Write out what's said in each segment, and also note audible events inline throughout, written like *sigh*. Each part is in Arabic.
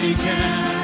he can.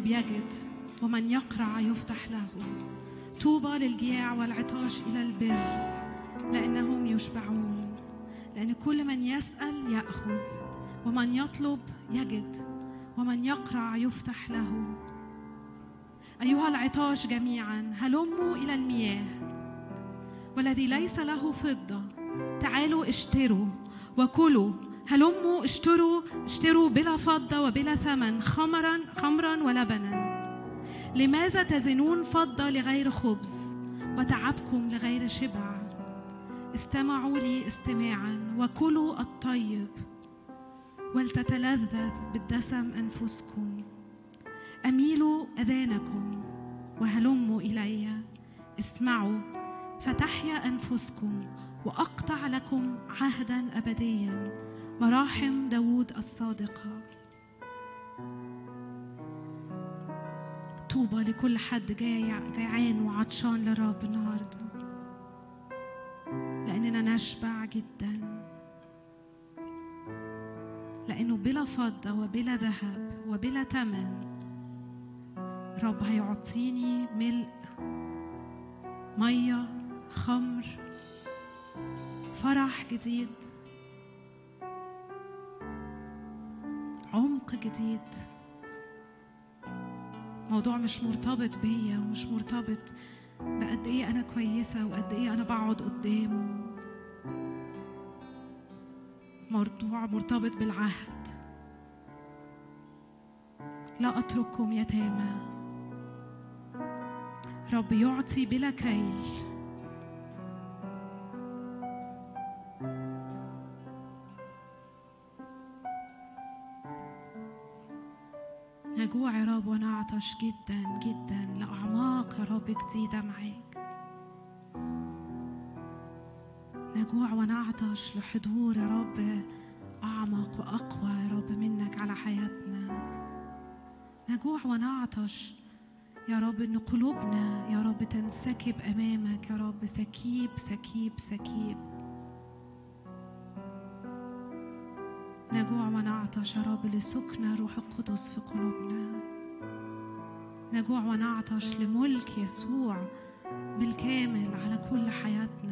يطلب يجد ومن يقرع يفتح له. طوبى للجياع والعطاش إلى البر لأنهم يشبعون. لأن كل من يسأل يأخذ ومن يطلب يجد ومن يقرع يفتح له. أيها العطاش جميعا هلموا إلى المياه. والذي ليس له فضة تعالوا اشتروا وكلوا. هلموا اشتروا اشتروا بلا فضة وبلا ثمن خمرا خمرا ولبنا لماذا تزنون فضة لغير خبز وتعبكم لغير شبع؟ استمعوا لي استماعا وكلوا الطيب ولتتلذذ بالدسم أنفسكم. أميلوا أذانكم وهلموا إلي. اسمعوا فتحيا أنفسكم وأقطع لكم عهدا أبديا. مراحم داود الصادقة. طوبى لكل حد جاي جيعان وعطشان للرب النهارده. لأننا نشبع جدا. لأنه بلا فضة وبلا ذهب وبلا ثمن رب هيعطيني ملء مية خمر فرح جديد. عمق جديد. موضوع مش مرتبط بيا ومش مرتبط بقد إيه أنا كويسة وقد إيه أنا بقعد قدامه. موضوع مرتبط بالعهد. لا أترككم يتامى رب يعطي بلا كيل. ونعطش جدا جدا لأعماق يا رب جديدة معاك نجوع ونعطش لحضور يا رب أعمق وأقوى يا رب منك على حياتنا. نجوع ونعطش يا رب إن قلوبنا يا رب تنسكب أمامك يا رب. سكيب سكيب سكيب. نجوع ونعطش يا رب لسكن روح القدس في قلوبنا. نجوع ونعطش لملك يسوع بالكامل على كل حياتنا.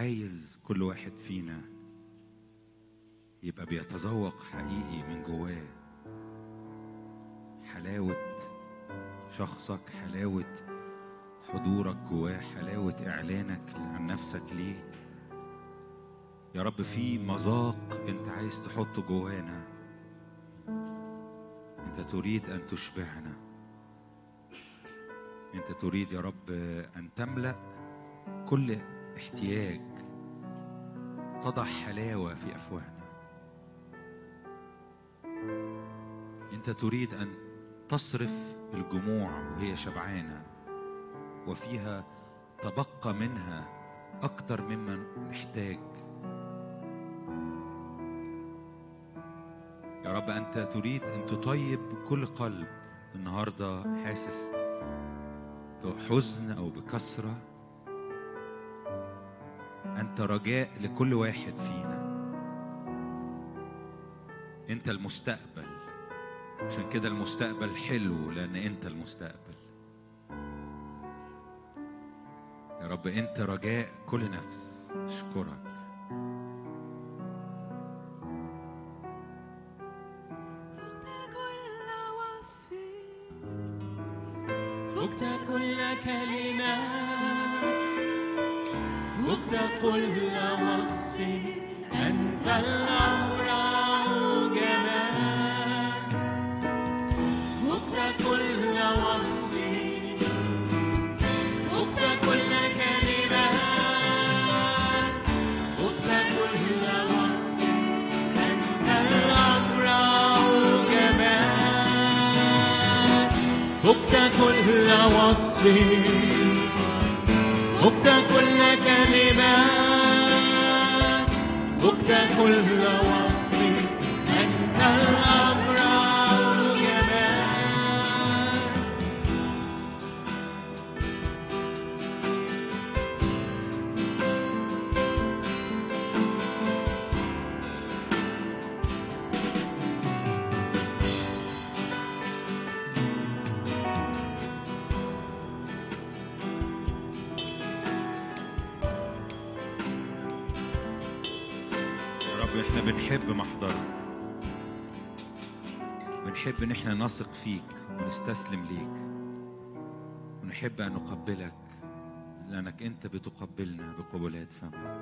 عايز كل واحد فينا يبقى بيتذوق حقيقي من جواه. حلاوة شخصك حلاوة حضورك جواه حلاوة إعلانك عن نفسك ليه؟ يا رب في مذاق أنت عايز تحطه جوانا. أنت تريد أن تشبعنا أنت تريد يا رب أن تملأ كل احتياج تضع حلاوة في أفواهنا. أنت تريد أن تصرف الجموع وهي شبعانة وفيها تبقى منها أكتر مما نحتاج يا رب أنت تريد أن تطيب كل قلب النهاردة حاسس بحزن أو بكسرة. أنت رجاء لكل واحد فينا. أنت المستقبل. عشان كده المستقبل حلو لأن أنت المستقبل. يا رب أنت رجاء كل نفس. أشكرك. ونستسلم ليك. ونحب أن نقبلك لأنك أنت بتقبلنا بقبلات فمك.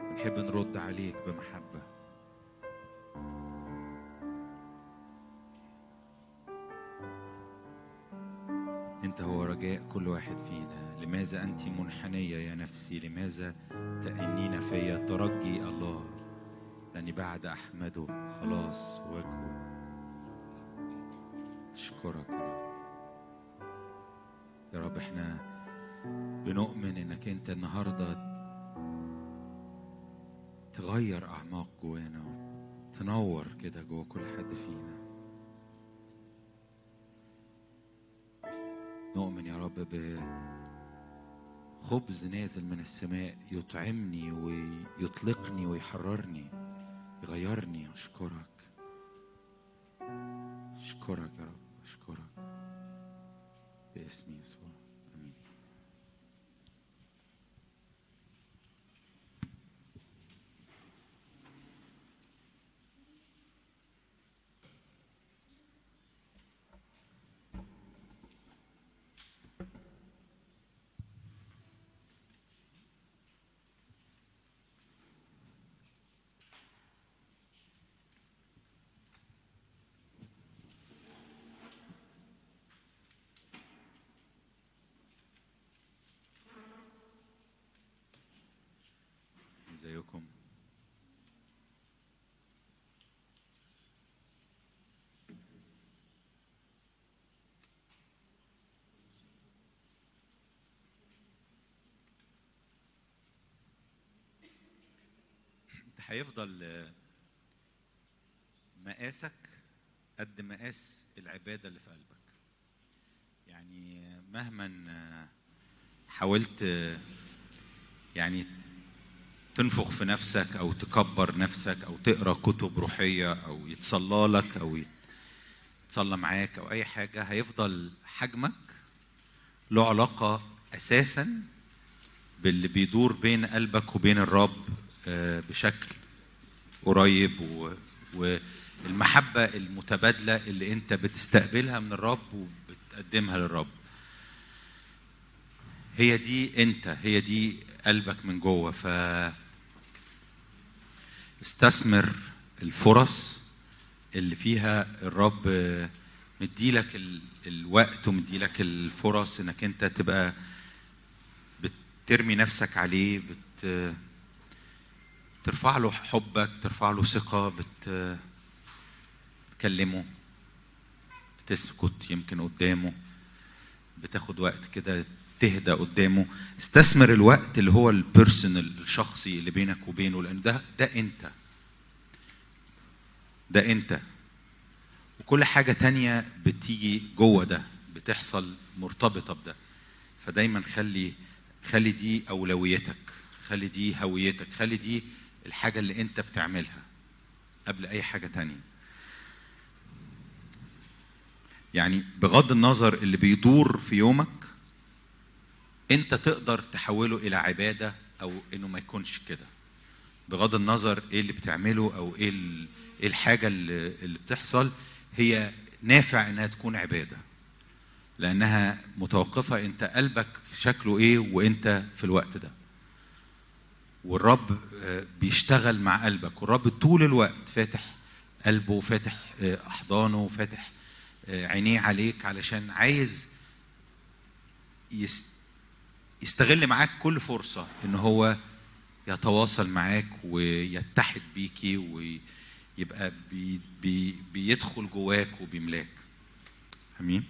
بنحب نرد عليك بمحبة. أنت هو رجاء كل واحد فينا. لماذا أنت منحنية يا نفسي؟ لماذا تأنين فيا ترجي الله؟ لأني بعد أحمده خلاص وجهه اشكرك يا رب. يا رب إحنا بنؤمن انك انت النهارده تغير اعماق جوانا وتنور كده جوا كل حد فينا. نؤمن يا رب بخبز نازل من السماء يطعمني ويطلقني ويحررني يغيرني. أشكرك. أشكرك يا رب. اشكرك باسم يسوع امين ازيكم انت هيفضل مقاسك قد مقاس العبادة اللي في قلبك. يعني مهما حاولت يعني تنفخ في نفسك أو تكبر نفسك أو تقرأ كتب روحية أو يتصلى لك أو يتصلى معاك أو أي حاجة هيفضل حجمك له علاقة أساسا باللي بيدور بين قلبك وبين الرب آه، بشكل قريب. والمحبة المتبادلة اللي أنت بتستقبلها من الرب وبتقدمها للرب هي دي أنت هي دي قلبك من جوه ف استثمر الفرص اللي فيها الرب مديلك ال- الوقت ومديلك الفرص إنك أنت تبقى بترمي نفسك عليه بت ترفع له حبك ترفع له ثقة بت بتكلمه بتسكت يمكن قدامه بتاخد وقت كده تهدى قدامه. استثمر الوقت اللي هو البيرسونال الشخصي اللي بينك وبينه لأن ده ده أنت. ده أنت. وكل حاجة تانية بتيجي جوه ده بتحصل مرتبطة بده. فدايما خلي خلي دي أولويتك خلي دي هويتك خلي دي الحاجة اللي أنت بتعملها قبل أي حاجة تانية. يعني بغض النظر اللي بيدور في يومك انت تقدر تحوله إلى عبادة أو انه ما يكونش كده. بغض النظر إيه اللي بتعمله أو إيه إيه الحاجة اللي, بتحصل هي نافع انها تكون عبادة. لانها متوقفة انت قلبك شكله إيه وانت في الوقت ده. والرب آه، بيشتغل مع قلبك. والرب طول الوقت فاتح قلبه وفاتح آه، أحضانه وفاتح آه، عينيه عليك علشان عايز يستغل معاك كل فرصة إن هو يتواصل معاك ويتحد بيكي ويبقى بي بي بيدخل جواك وبيملاك. أمين.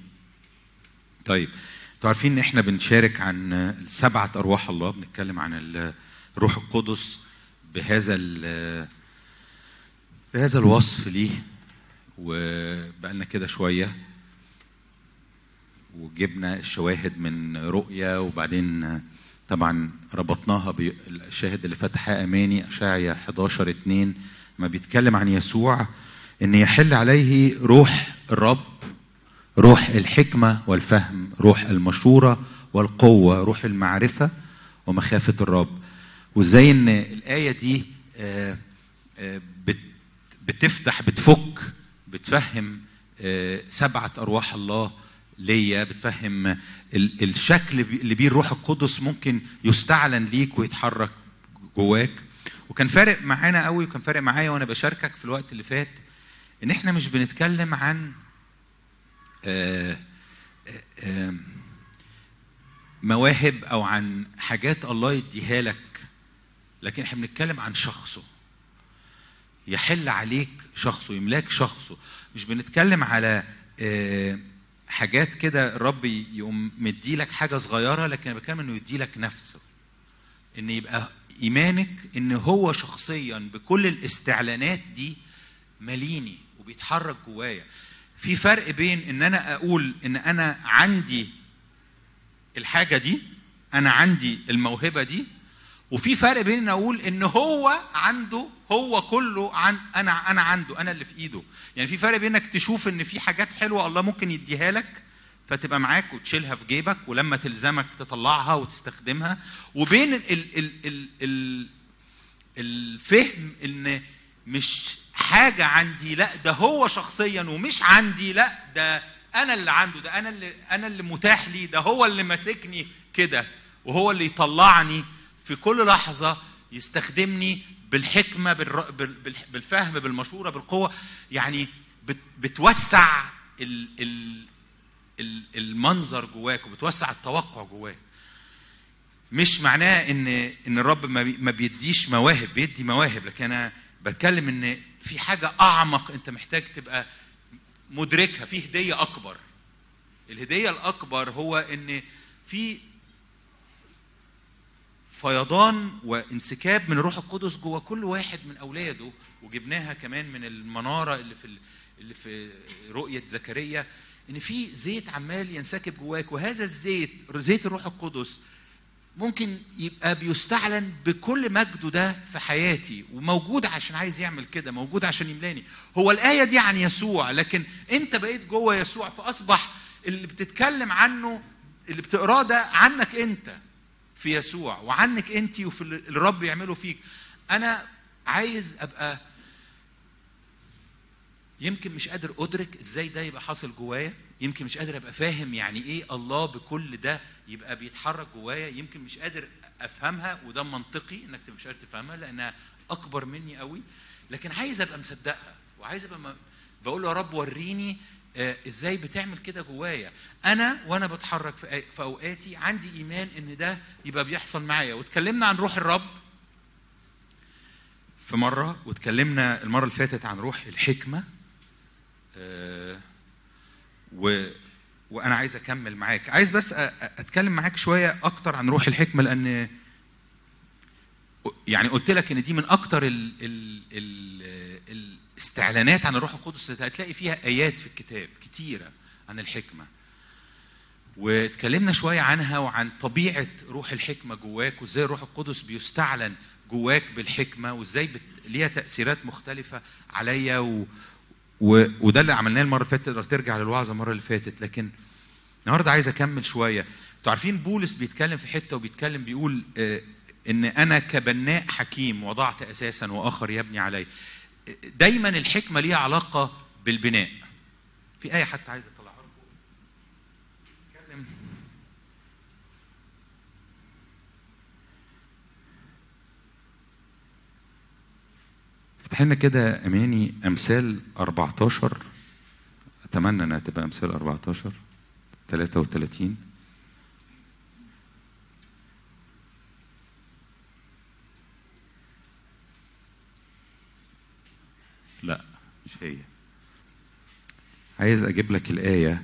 طيب أنتوا عارفين إن إحنا بنشارك عن سبعة أرواح الله بنتكلم عن الروح القدس بهذا بهذا الوصف ليه وبقالنا كده شوية. وجبنا الشواهد من رؤيا وبعدين طبعا ربطناها بالشاهد اللي فتحها أماني اشعيا 11 2 ما بيتكلم عن يسوع إن يحل عليه روح الرب روح الحكمة والفهم روح المشورة والقوة روح المعرفة ومخافة الرب. وإزاي إن الآية دي آه، آه، بت- بتفتح بتفك بتفهم آه، سبعة أرواح الله ليا بتفهم ال- الشكل اللي بيه الروح القدس ممكن يستعلن ليك ويتحرك جواك. وكان فارق معانا قوي وكان فارق معايا وأنا بشاركك في الوقت اللي فات إن إحنا مش بنتكلم عن آه، آه، آه، مواهب أو عن حاجات الله يديها لك لكن إحنا بنتكلم عن شخصه. يحل عليك شخصه يملاك شخصه. مش بنتكلم على آه، حاجات كده الرب يقوم مديلك حاجة صغيرة لكن أنا بتكلم إنه يديلك نفسه. إن يبقى إيمانك إن هو شخصيا بكل الاستعلانات دي ماليني وبيتحرك جوايا. في فرق بين إن أنا أقول إن أنا عندي الحاجة دي أنا عندي الموهبة دي وفي فرق بين إن أقول إن هو عنده هو كله عن أنا أنا عنده أنا اللي في إيده. يعني في فرق بين إنك تشوف إن في حاجات حلوة الله ممكن يديها لك فتبقى معاك وتشيلها في جيبك ولما تلزمك تطلعها وتستخدمها. وبين ال ال ال ال الفهم إن مش حاجة عندي لأ ده هو شخصيا ومش عندي لأ ده أنا اللي عنده ده أنا اللي أنا اللي متاح لي ده هو اللي ماسكني كده وهو اللي يطلعني في كل لحظة يستخدمني بالحكمة بالر- بال- بال- بالفهم بالمشورة بالقوة. يعني بت- بتوسع ال ال ال- المنظر جواك وبتوسع التوقع جواك. مش معناه إن إن الرب ما بيديش مواهب بيدي مواهب لكن أنا بتكلم إن في حاجة أعمق أنت محتاج تبقى مدركها في هدية أكبر. الهدية الأكبر هو إن في فيضان وانسكاب من الروح القدس جوه كل واحد من أولاده وجبناها كمان من المنارة اللي في ال- اللي في رؤية زكريا إن في زيت عمال ينسكب جواك وهذا الزيت زيت الروح القدس ممكن يبقى بيستعلن بكل مجده ده في حياتي وموجود عشان عايز يعمل كده موجود عشان يملاني. هو الآية دي عن يسوع لكن أنت بقيت جوه يسوع فأصبح اللي بتتكلم عنه اللي بتقراه ده عنك أنت. في يسوع. وعنك انت وفي الرب يعمله فيك. أنا عايز أبقى يمكن مش قادر أدرك إزاي ده يبقى حاصل جوايا. يمكن مش قادر أبقى فاهم يعني إيه الله بكل ده يبقى بيتحرك جوايا. يمكن مش قادر أفهمها وده منطقي إنك مش قادر تفهمها لأنها أكبر مني قوي لكن عايز أبقى مصدقها وعايز أبقى بقول له يا رب وريني إزاي بتعمل كده جوايا؟ أنا وأنا بتحرك في أوقاتي عندي إيمان إن ده يبقى بيحصل معايا. واتكلمنا عن روح الرب في مرة واتكلمنا المرة اللي فاتت عن روح الحكمة آه، و وأنا عايز أكمل معاك. عايز بس أتكلم معاك شوية أكتر عن روح الحكمة لأن يعني قلت لك إن دي من أكتر ال ال ال الاستعلانات عن الروح القدس هتلاقي فيها آيات في الكتاب كتيرة عن الحكمة. واتكلمنا شوية عنها وعن طبيعة روح الحكمة جواك وإزاي الروح القدس بيستعلن جواك بالحكمة وإزاي بت... ليها تأثيرات مختلفة عليا. و... و... وده اللي عملناه المرة اللي فاتت تقدر ترجع للوعظة المرة اللي فاتت. لكن النهارده عايز أكمل شوية. أنتوا عارفين بولس بيتكلم في حتة وبيتكلم بيقول آه، إن أنا كبناء حكيم وضعت أساسا وآخر يبني عليه دايما الحكمة ليها علاقة بالبناء. في آية حتى عايز اطلعها بيتكلم افتح لنا كده أماني أمثال 14 أتمنى إنها تبقى أمثال 14 33 لا مش هي. عايز أجيب لك الآية.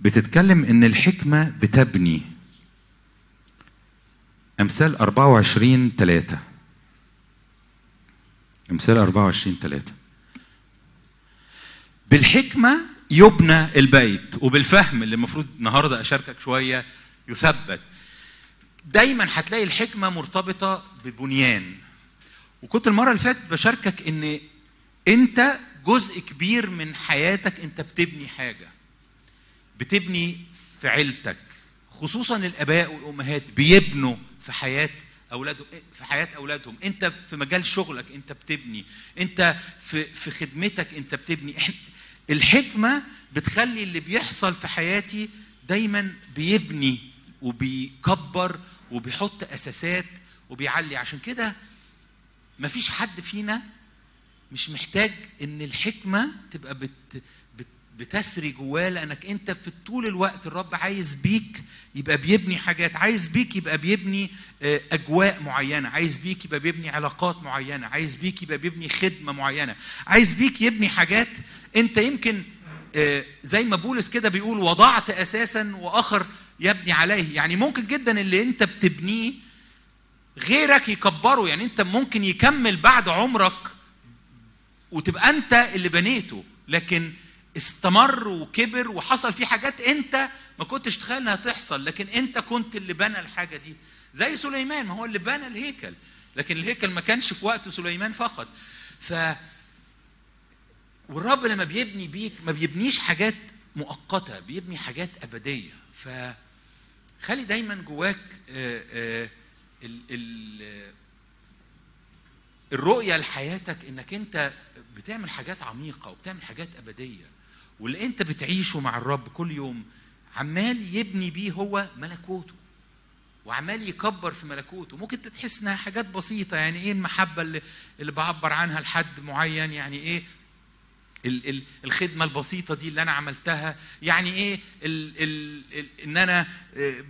بتتكلم إن الحكمة بتبني. أمثال 24 3 أمثال 24 3 بالحكمة يبنى البيت وبالفهم اللي المفروض النهارده أشاركك شوية يثبت. دايما هتلاقي الحكمة مرتبطة ببنيان. وكنت المرة اللي فاتت بشاركك إن أنت جزء كبير من حياتك أنت بتبني حاجة بتبني في عيلتك خصوصا الآباء والأمهات بيبنوا في حياة اولادهم في حياة أولادهم. أنت في مجال شغلك أنت بتبني أنت في في خدمتك أنت بتبني. إحنا الحكمة بتخلي اللي بيحصل في حياتي دايما بيبني وبيكبر وبيحط أساسات وبيعلي. عشان كده مفيش حد فينا مش محتاج إن الحكمة تبقى بت بت بتسري جواه لأنك أنت في طول الوقت الرب عايز بيك يبقى بيبني حاجات عايز بيك يبقى بيبني آه، أجواء معينة عايز بيك يبقى بيبني علاقات معينة عايز بيك يبقى بيبني خدمة معينة عايز بيك يبني حاجات أنت يمكن آه، زي ما بولس كده بيقول وضعت أساسا وآخر يبني عليه. يعني ممكن جدا اللي أنت بتبنيه غيرك يكبره يعني انت ممكن يكمل بعد عمرك وتبقى انت اللي بنيته لكن استمر وكبر وحصل فيه حاجات انت ما كنتش تتخيل انها تحصل لكن انت كنت اللي بنى الحاجة دي. زي سليمان ما هو اللي بنى الهيكل لكن الهيكل ما كانش في وقت سليمان فقط. ف والرب لما بيبني بيك ما بيبنيش حاجات مؤقتة بيبني حاجات أبدية. ف خلي دايما جواك آه، آه، ال ال الرؤية لحياتك إنك أنت بتعمل حاجات عميقة وبتعمل حاجات أبدية. واللي أنت بتعيشه مع الرب كل يوم عمال يبني بيه هو ملكوته. وعمال يكبر في ملكوته. ممكن تحس إنها حاجات بسيطة. يعني إيه المحبة اللي, اللي بعبر عنها لحد معين؟ يعني إيه ال- ال- الخدمة البسيطة دي اللي أنا عملتها؟ يعني إيه إن أنا آه،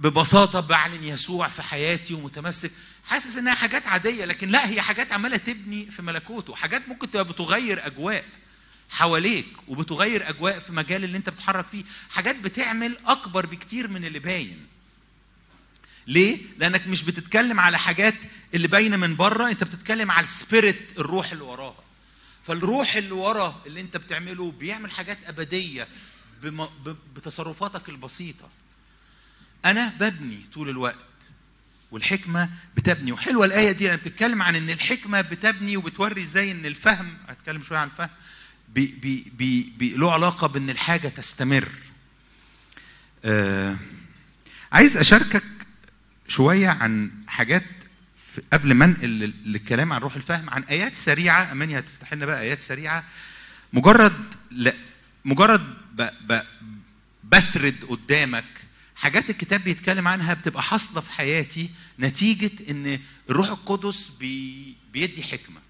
ببساطة بعلن يسوع في حياتي ومتمسك. حاسس إنها حاجات عادية لكن لا هي حاجات عمالة تبني في ملكوته. حاجات ممكن تبقى بتغير أجواء حواليك وبتغير أجواء في مجال اللي أنت بتتحرك فيه. حاجات بتعمل أكبر بكتير من اللي باين. ليه؟ لأنك مش بتتكلم على حاجات اللي باينة من بره أنت بتتكلم على ال spirit الروح اللي وراها. فالروح اللي ورا اللي أنت بتعمله بيعمل حاجات ب- بتصرفاتك البسيطة. أنا ببني طول الوقت والحكمة بتبني. وحلوة الآية دي لما بتتكلم عن إن الحكمة بتبني وبتوري إزاي إن الفهم هتكلم شوية عن الفهم بي بي بي بي له علاقة بإن الحاجة تستمر. آه عايز أشاركك شوية عن حاجات قبل ما انقل لل- للكلام عن روح الفهم عن آيات سريعة. أماني هتفتح لنا بقى آيات سريعة. مجرد لا مجرد ب ب بسرد قدامك حاجات الكتاب بيتكلم عنها بتبقى حاصلة في حياتي نتيجة إن الروح القدس بي بيدي حكمة.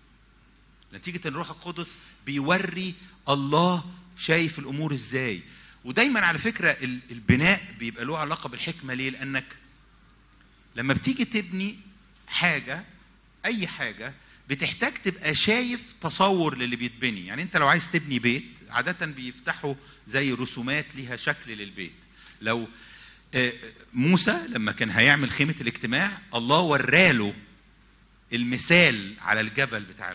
نتيجة إن الروح القدس بيوري الله شايف الأمور إزاي. ودايما على فكرة ال- البناء بيبقى له علاقة بالحكمة. ليه؟ لأنك لما بتيجي تبني حاجة أي حاجة بتحتاج تبقى شايف تصور للي بيتبني. يعني أنت لو عايز تبني بيت عادة بيفتحوا زي رسومات ليها شكل للبيت. لو موسى لما كان هيعمل خيمة الاجتماع الله وراله المثال على الجبل بتاع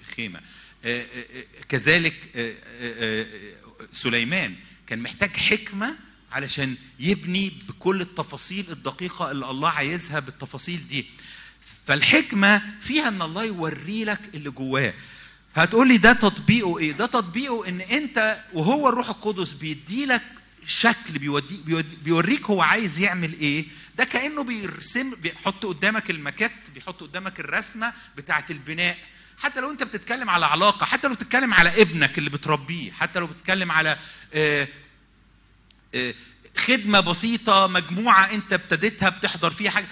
الخيمه آه، آه، آه، كذلك آه، آه، آه، سليمان كان محتاج حكمة علشان يبني بكل التفاصيل الدقيقة اللي الله عايزها بالتفاصيل دي. فالحكمة فيها إن الله يوري لك اللي جواه. هتقول لي ده تطبيقه إيه؟ ده تطبيقه إن أنت وهو الروح القدس بيدي لك شكل بيودي بيوريك هو عايز يعمل إيه. ده كأنه بيرسم بيحط قدامك الماكيت بيحط قدامك الرسمة بتاعه البناء. حتى لو أنت بتتكلم على علاقة حتى لو بتتكلم على ابنك اللي بتربيه حتى لو بتتكلم على آه آه، خدمة بسيطة مجموعة أنت ابتديتها بتحضر فيها حاجة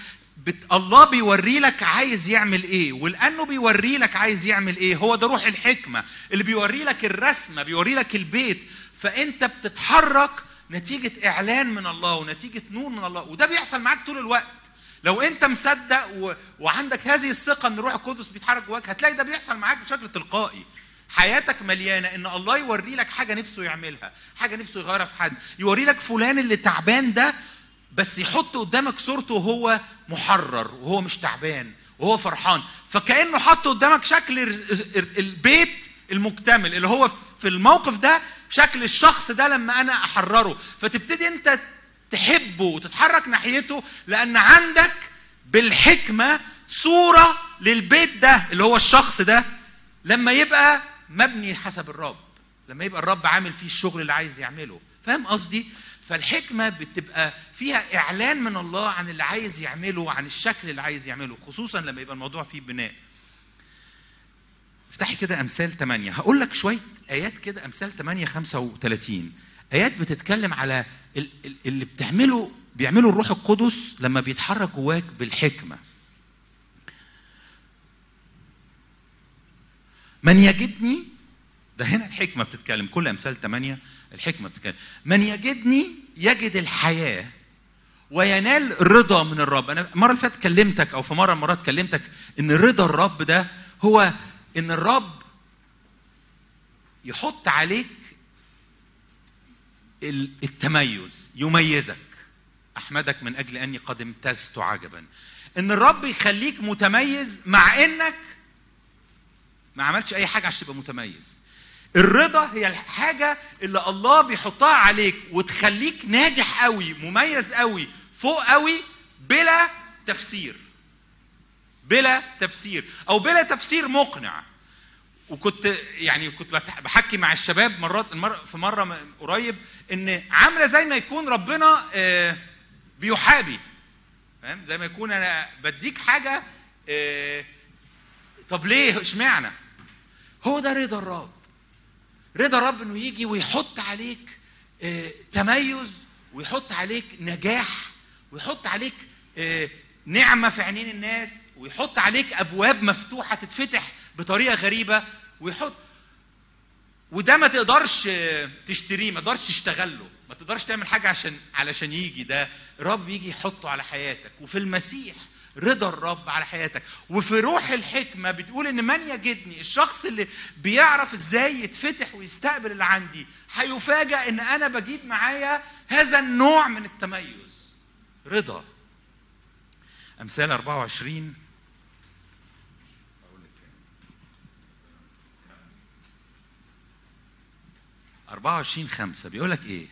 بت... الله بيوري لك عايز يعمل إيه. ولأنه بيوري لك عايز يعمل إيه هو ده روح الحكمة. اللي بيوري لك الرسمة بيوري لك البيت. فأنت بتتحرك نتيجة إعلان من الله ونتيجة نور من الله وده بيحصل معاك طول الوقت. لو أنت مصدق و... وعندك هذه الثقة إن الروح القدس بيتحرك جواك هتلاقي ده بيحصل معاك بشكل تلقائي. حياتك مليانة إن الله يوري لك حاجة نفسه يعملها حاجة نفسه يغيرها في حد. يوري لك فلان اللي تعبان ده بس يحط قدامك صورته وهو محرر وهو مش تعبان وهو فرحان. فكأنه حط قدامك شكل ال- ال- البيت المكتمل اللي هو في الموقف ده شكل الشخص ده لما أنا أحرره. فتبتدي أنت تحبه وتتحرك ناحيته لأن عندك بالحكمة صورة للبيت ده اللي هو الشخص ده لما يبقى مبني حسب الرب. لما يبقى الرب عامل فيه الشغل اللي عايز يعمله. فاهم قصدي؟ فالحكمة بتبقى فيها إعلان من الله عن اللي عايز يعمله عن الشكل اللي عايز يعمله خصوصا لما يبقى الموضوع فيه بناء. افتحي كده أمثال 8 هقول لك شوية آيات كده أمثال 8 35 آيات بتتكلم على ال- ال- اللي بتعمله بيعمله الروح القدس لما بيتحرك جواك بالحكمة. من يجدني ده هنا الحكمة بتتكلم كل أمثال ثمانية الحكمة بتتكلم. من يجدني يجد الحياة وينال رضا من الرب. أنا المرة اللي فاتت كلمتك أو في مرة من المرات كلمتك إن رضا الرب ده هو إن الرب يحط عليك ال- التميز يميزك. أحمدك من أجل أني قد امتزت عجبا. إن الرب يخليك متميز مع إنك ما عملتش أي حاجة عشان تبقى متميز. الرضا هي الحاجة اللي الله بيحطها عليك وتخليك ناجح قوي مميز قوي فوق قوي بلا تفسير. بلا تفسير أو بلا تفسير مقنع. وكنت يعني كنت بحكي مع الشباب مرات في مرة قريب إن عاملة زي ما يكون ربنا آه، بيحابي. فاهم؟ زي ما يكون أنا بديك حاجة آه، طب ليه؟ اشمعنى؟ هو ده رضا الرب. رضا الرب إنه يجي ويحط عليك آه، تميز ويحط عليك نجاح ويحط عليك نعمة في عينين الناس. ويحط عليك أبواب مفتوحة تتفتح بطريقة غريبة ويحط وده ما تقدرش تشتريه ما تقدرش تشتغل له ما تقدرش تعمل حاجة عشان علشان يجي ده. الرب يجي يحطه على حياتك وفي المسيح رضا الرب على حياتك. وفي روح الحكمة بتقول إن من يجدني؟ الشخص اللي بيعرف إزاي يتفتح ويستقبل اللي عندي هيفاجئ إن أنا بجيب معايا هذا النوع من التميز. رضا. أمثال 24 24 5 بيقول لك إيه؟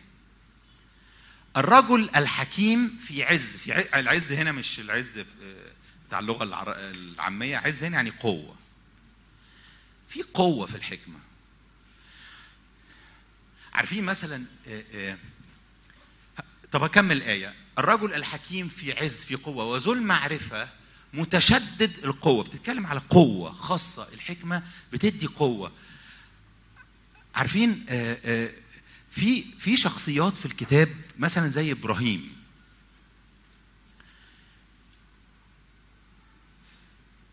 الرجل الحكيم في عز في ع- العز هنا مش العز بتاع اللغة العامية عز هنا يعني قوة. في قوة في الحكمة. عارفين مثلا آه، آه، طب أكمل الايه الرجل الحكيم في عز في قوة وذو المعرفة متشدد القوة. بتتكلم على قوة خاصة. الحكمة بتدي قوة. عارفين آه، آه، في في شخصيات في الكتاب مثلا زي إبراهيم.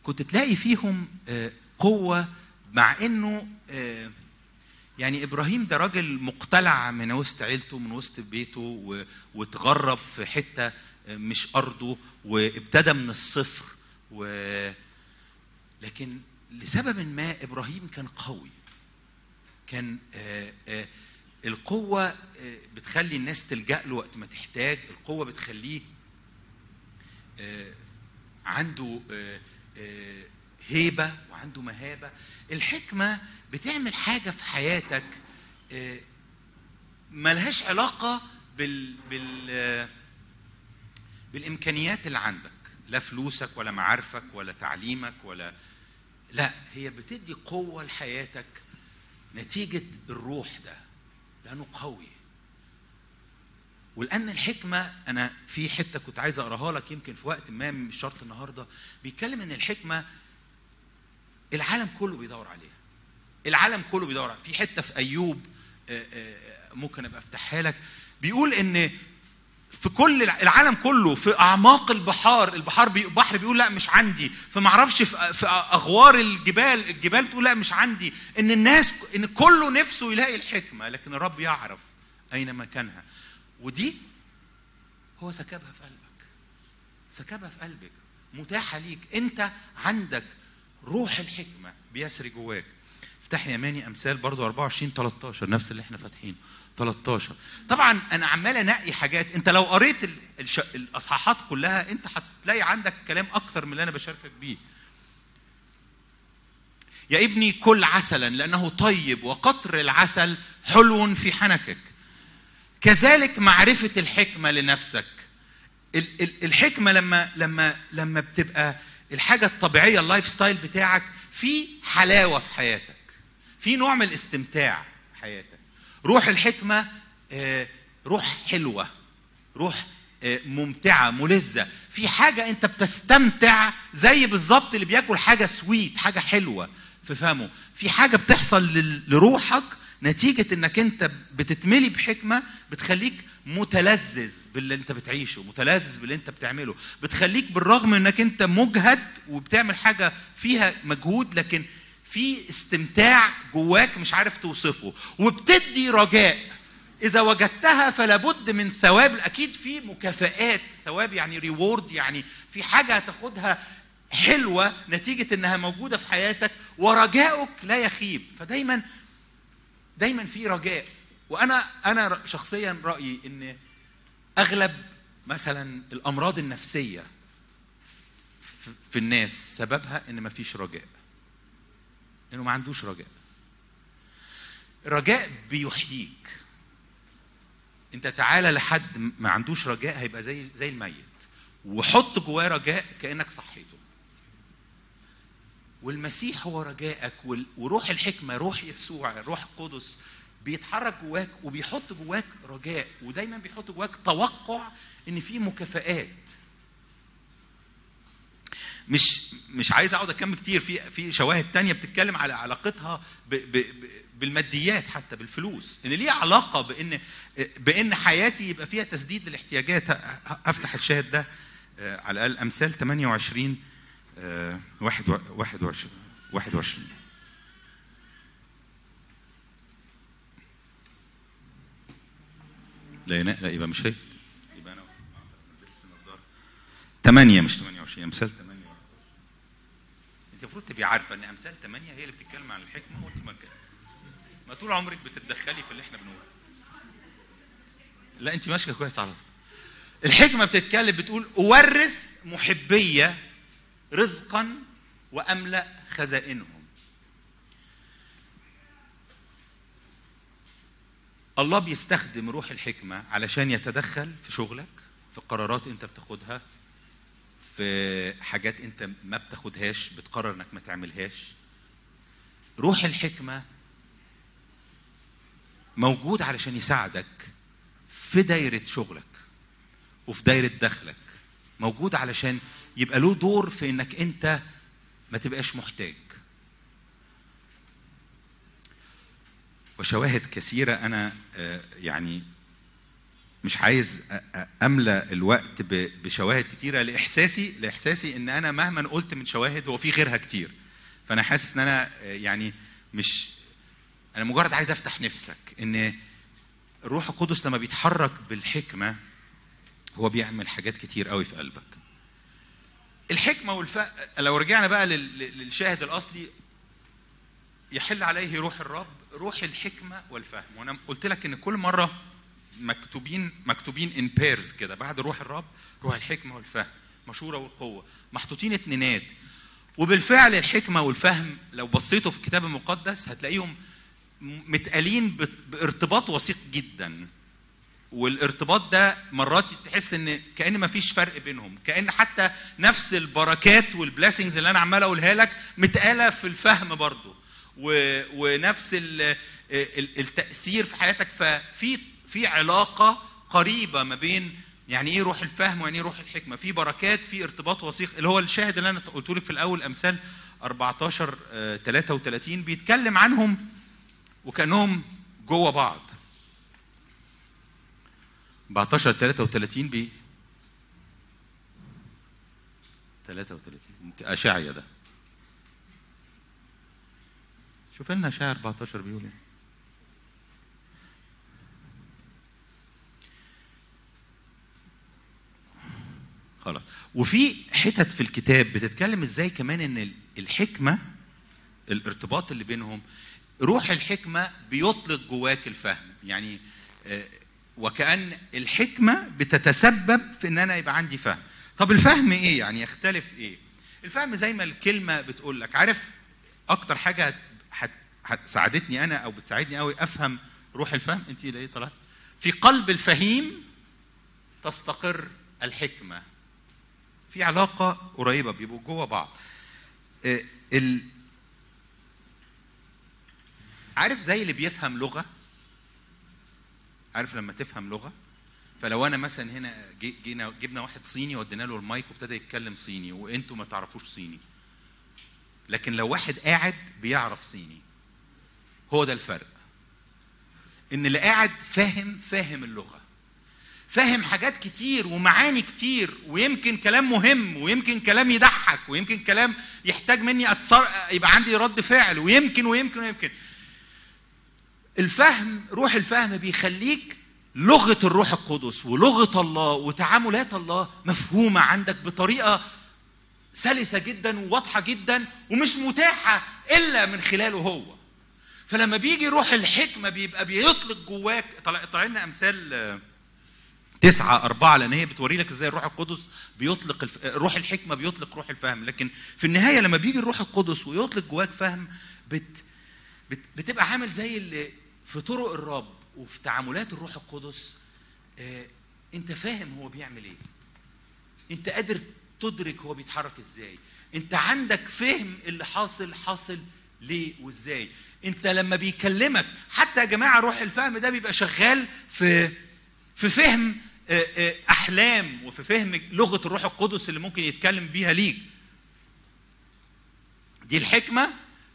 كنت تلاقي فيهم آه، قوة مع إنه يعني إبراهيم ده راجل مقتلع من وسط عيلته من وسط بيته واتغرب في حتة مش أرضه وابتدى من الصفر و لكن لسبب ما إبراهيم كان قوي. كان آه، آه، القوة آه، بتخلي الناس تلجأ له وقت ما تحتاج. القوة بتخليه عنده هيبة وعنده مهابة. الحكمة بتعمل حاجة في حياتك ملهاش علاقة بال بال بالإمكانيات اللي عندك. لا فلوسك ولا معارفك ولا تعليمك ولا لا هي بتدي قوة لحياتك. نتيجة الروح ده لأنه قوي. ولأن الحكمة أنا في حتة كنت عايز أقراها لك يمكن في وقت ما مش شرط النهاردة بيتكلم إن الحكمة العالم كله بيدور عليها. العالم كله بيدور عليها. في حتة في أيوب آه، آه، ممكن أبقى أفتحها لك. بيقول إن في كل الع- العالم كله في أعماق البحار البحار بي البحر بيقول لا مش عندي. فما أعرفش في, في أغوار الجبال الجبال بتقول لا مش عندي. إن الناس إن كله نفسه يلاقي الحكمة لكن الرب يعرف أين مكانها. ودي هو سكبها في قلبك. سكبها في قلبك. متاحة ليك. أنت عندك روح الحكمة بيسري جواك. افتح يماني أمثال برضو 24 13 نفس اللي إحنا فاتحينه. 13 طبعا أنا عمال أنقي حاجات. أنت لو قريت. الأصحاحات كلها أنت هتلاقي عندك كلام أكتر من اللي أنا بشاركك بيه. يا ابني كل عسلا لأنه طيب وقطر العسل حلو في حنكك. كذلك معرفة الحكمة لنفسك. ال- ال- الحكمة لما لما لما بتبقى الحاجة الطبيعية ال life style بتاعك في حلاوة في حياتك. في نوع من الاستمتاع في حياتك. روح الحكمة آه، روح حلوة روح آه، ممتعة ملذه في حاجة أنت بتستمتع زي بالظبط اللي بياكل حاجة sweet حاجة حلوة في فمه في حاجة بتحصل لروحك نتيجة إنك أنت بتتملي بحكمة بتخليك متلذذ باللي أنت بتعيشه متلذذ باللي أنت بتعمله. بتخليك بالرغم إنك أنت مجهد وبتعمل حاجة فيها مجهود لكن في استمتاع جواك مش عارف توصفه وبتدي رجاء. إذا وجدتها فلا بد من ثواب. أكيد في مكافآت ثواب يعني ريورد يعني في حاجة هتاخدها حلوة نتيجة إنها موجودة في حياتك ورجائك لا يخيب. فدايما دايما في رجاء. وأنا أنا شخصيا رأيي إن أغلب مثلا الأمراض النفسية في- الناس سببها إن مفيش رجاء. انه ما عندوش رجاء. الرجاء بيحييك. أنت تعالى لحد ما عندوش رجاء هيبقى زي زي الميت. وحط جواه رجاء كأنك صحيته. والمسيح هو رجائك وروح الحكمة روح يسوع الروح القدس بيتحرك جواك وبيحط جواك رجاء. ودايما بيحط جواك توقع إن في مكافآت. مش مش عايز اقعد اكمل كتير. في في شواهد تانية بتتكلم على علاقتها ب ب بالماديات حتى بالفلوس. إن ليها علاقة بإن بإن حياتي يبقى فيها تسديد للاحتياجات. هفتح الشاهد ده آه، على الأقل. أمثال 28 آه، واحد و- 21 21 لا لا لا يبقى مش هي يبقى أنا 8 مش 28 أمثال 8 انت المفروض تبقي عارفة إن أمثال 8 هي اللي بتتكلم عن الحكمة وأنت ما ما طول عمرك بتتدخلي في اللي إحنا بنقوله. لا أنت ماشية كويس على طول. الحكمة بتتكلم بتقول أورث محبية رزقا وأملأ خزائنهم. الله بيستخدم روح الحكمة علشان يتدخل في شغلك في قرارات أنت بتاخدها في حاجات انت ما بتاخدهاش بتقرر انك ما تعملهاش. روح الحكمة موجود علشان يساعدك في دايرة شغلك وفي دايرة دخلك. موجود علشان يبقى له دور في انك انت ما تبقاش محتاج. وشواهد كثيرة أنا آه، يعني مش عايز أملى الوقت بشواهد كتيرة لإحساسي لإحساسي إن أنا مهما قلت من شواهد هو في غيرها كتير. فأنا حاسس أنا آه، يعني مش أنا مجرد عايز أفتح نفسك إن الروح القدس لما بيتحرك بالحكمة هو بيعمل حاجات كتير قوي في قلبك. الحكمة والف... لو رجعنا بقى لل... للشاهد الأصلي يحل عليه روح الرب روح الحكمة والفهم. وأنا قلت لك إن كل مرة مكتوبين مكتوبين in pairs كده. بعد روح الرب روح الحكمة والفهم. مشورة والقوة. محطوطين اتنينات. وبالفعل الحكمة والفهم لو بصيتوا في الكتاب المقدس هتلاقيهم متقالين بارتباط وثيق جدا. والارتباط ده مرات تحس إن كأن ما فيش فرق بينهم. كأن حتى نفس البركات وال blessings اللي أنا عمال أقولها لك متقالة في الفهم برضو و... ونفس ال... ال- التأثير في حياتك. ففي في علاقة قريبة ما بين يعني إيه روح الفهم ويعني إيه روح الحكمة. في بركات في ارتباط وثيق. اللي هو الشاهد اللي أنا قلت لك في الأول أمثال 14 آه، 33 بيتكلم عنهم وكأنهم جوه بعض. 14 33 ب 33 اشعيا ده. شوف لنا اشعيا 14 بيقول إيه. خلاص. وفي حتت في الكتاب بتتكلم إزاي كمان إن ال- الحكمة الارتباط اللي بينهم روح الحكمة بيطلق جواك الفهم. يعني آه، وكأن الحكمة بتتسبب في إن أنا يبقى عندي فهم. طب الفهم إيه؟ يعني يختلف إيه؟ الفهم زي ما الكلمة بتقول لك. عارف أكتر حاجة هتساعدتني أنا أو بتساعدني قوي أفهم روح الفهم؟ انت إيه طلعت في قلب الفهيم تستقر الحكمة. في علاقة قريبة بيبقوا جوه بعض. آه، ال... عارف زي اللي بيفهم لغة؟ عارف لما تفهم لغة؟ فلو أنا مثلا هنا جي- جينا جبنا واحد صيني ودينا له المايك وابتدى يتكلم صيني وأنتوا ما تعرفوش صيني. لكن لو واحد قاعد بيعرف صيني هو ده الفرق. إن اللي قاعد فاهم فاهم اللغة. فاهم حاجات كتير ومعاني كتير ويمكن كلام مهم ويمكن كلام يضحك ويمكن كلام يحتاج مني أتصر... يبقى عندي رد فعل ويمكن ويمكن ويمكن. الفهم روح الفهم بيخليك لغة الروح القدس ولغة الله وتعاملات الله مفهومة عندك بطريقة سلسة جدا وواضحة جدا ومش متاحة إلا من خلاله هو. فلما بيجي روح الحكمة بيبقى بيطلق جواك لنا أمثال تسعة أربعة لأن هي بتوري لك إزاي الروح القدس بيطلق الف... روح الحكمة بيطلق روح الفهم. لكن في النهاية لما بيجي الروح القدس ويطلق جواك فهم بت... بت... بتبقى عامل زي اللي في طرق الرب وفي تعاملات الروح القدس آه... أنت فاهم هو بيعمل إيه. أنت قادر تدرك هو بيتحرك إزاي. أنت عندك فهم اللي حاصل حاصل ليه وإزاي. أنت لما بيكلمك حتى يا جماعة روح الفهم ده بيبقى شغال في في فهم أحلام وفي فهم لغة الروح القدس اللي ممكن يتكلم بيها ليك. دي الحكمة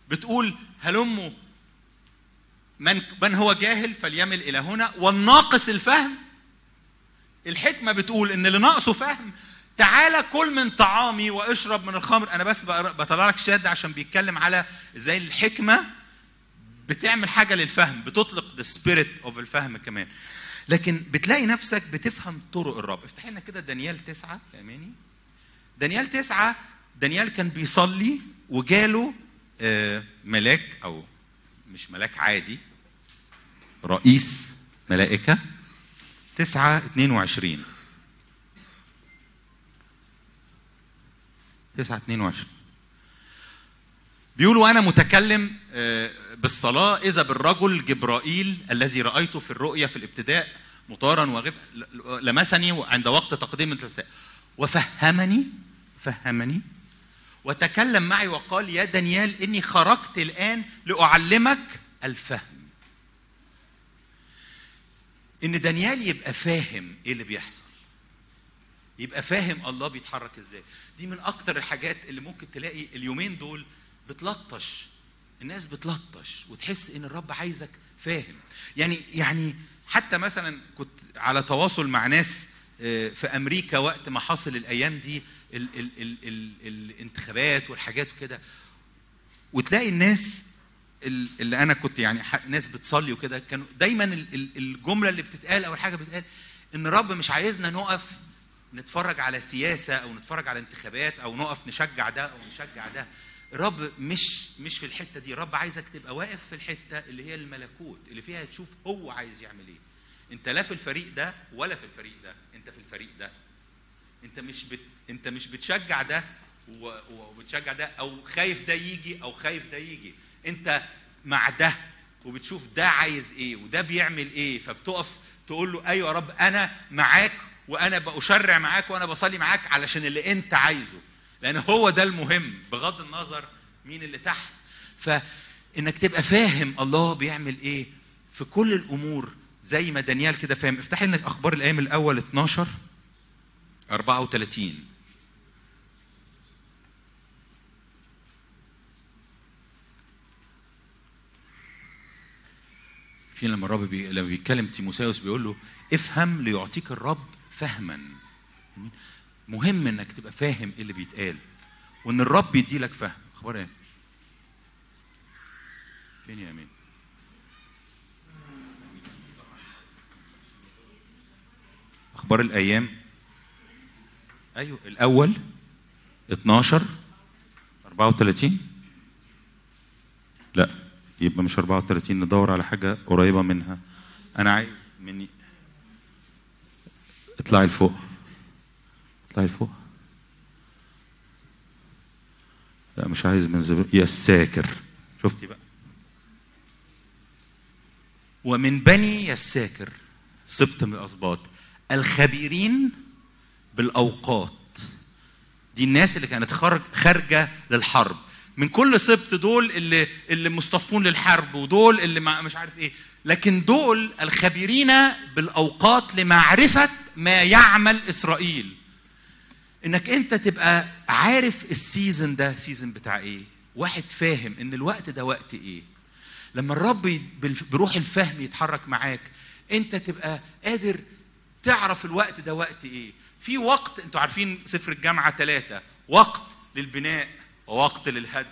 بتقول هلموا من من هو جاهل فليمل إلى هنا. والناقص الفهم الحكمة بتقول إن اللي ناقصه فهم تعالى كل من طعامي واشرب من الخمر. أنا بس بطلع لك ده عشان بيتكلم على إزاي الحكمة بتعمل حاجة للفهم بتطلق the spirit of الفهم كمان. لكن بتلاقي نفسك بتفهم طرق الرب. افتح لنا كده دانيال تسعة يا اماني دانيال تسعة دانيال كان بيصلي وجاله آه، ملاك أو مش ملاك عادي رئيس ملائكة. تسعة اتنين وعشرين. تسعة اتنين وعشرين. بيقولوا أنا متكلم آه، بالصلاة إذا بالرجل جبرائيل الذي رأيته في الرؤيا في الابتداء مطارا وغف لمسني عند وقت تقديم الرسائل وفهمني فهمني وتكلم معي وقال يا دانيال إني خرجت الآن لأعلمك الفهم. إن دانيال يبقى فاهم إيه اللي بيحصل. يبقى فاهم الله بيتحرك إزاي. دي من أكتر الحاجات اللي ممكن تلاقي اليومين دول بتلطش. الناس بتلطش وتحس إن الرب عايزك فاهم. يعني يعني حتى مثلا كنت على تواصل مع ناس آه، في أمريكا وقت ما حصل الأيام دي ال ال ال ال الانتخابات والحاجات وكده وتلاقي الناس ال- اللي أنا كنت يعني ناس بتصلي وكده كانوا دايما ال- ال- الجملة اللي بتتقال أو الحاجة بتتقال إن الرب مش عايزنا نقف نتفرج على سياسة أو نتفرج على انتخابات أو نقف نشجع ده أو نشجع ده. الرب مش مش في الحتة دي. الرب عايزك تبقى واقف في الحتة اللي هي الملكوت اللي فيها تشوف هو عايز يعمل إيه. أنت لا في الفريق ده ولا في الفريق ده أنت في الفريق ده. أنت مش بت... أنت مش بتشجع ده. وبتشجع ده أو خايف ده يجي أو خايف ده يجي. أنت مع ده وبتشوف ده عايز إيه وده بيعمل إيه فبتقف تقول له أيوه يا رب أنا معاك وأنا بشرع معاك وأنا بصلي معاك علشان اللي أنت عايزه. لأن هو ده المهم بغض النظر مين اللي تحت. فإنك تبقى فاهم الله بيعمل إيه في كل الأمور زي ما دانيال كده فاهم. افتح لنا أخبار الأيام الأول 12 34 في لما الرب بي... لما بيتكلم تيموساوس بيقول له افهم ليعطيك الرب فهما. مهم إنك تبقى فاهم إيه اللي بيتقال وإن الرب يدي لك فهم. أخبار إيه؟ فين يا أمين؟ أخبار الأيام؟ أيوه الأول 12 34 لا يبقى مش 34 ندور على حاجة قريبة منها. أنا عايز مني. اطلعي لفوق. اطلعي لفوق لا مش عايز من زب... يا الساكر. شفتي بقى. ومن بني يساكر سبط من الأسباط. الخبيرين بالأوقات. دي الناس اللي كانت خارج خارجة للحرب. من كل سبط دول اللي اللي مصطفون للحرب ودول اللي مش عارف إيه. لكن دول الخبيرين بالأوقات لمعرفة ما يعمل إسرائيل. إنك أنت تبقى عارف ال season ده season بتاع إيه. واحد فاهم إن الوقت ده وقت إيه. لما الرب بروح الفهم يتحرك معاك أنت تبقى قادر تعرف الوقت ده وقت إيه. في وقت أنتوا عارفين سفر الجامعة ثلاثة وقت للبناء ووقت للهدم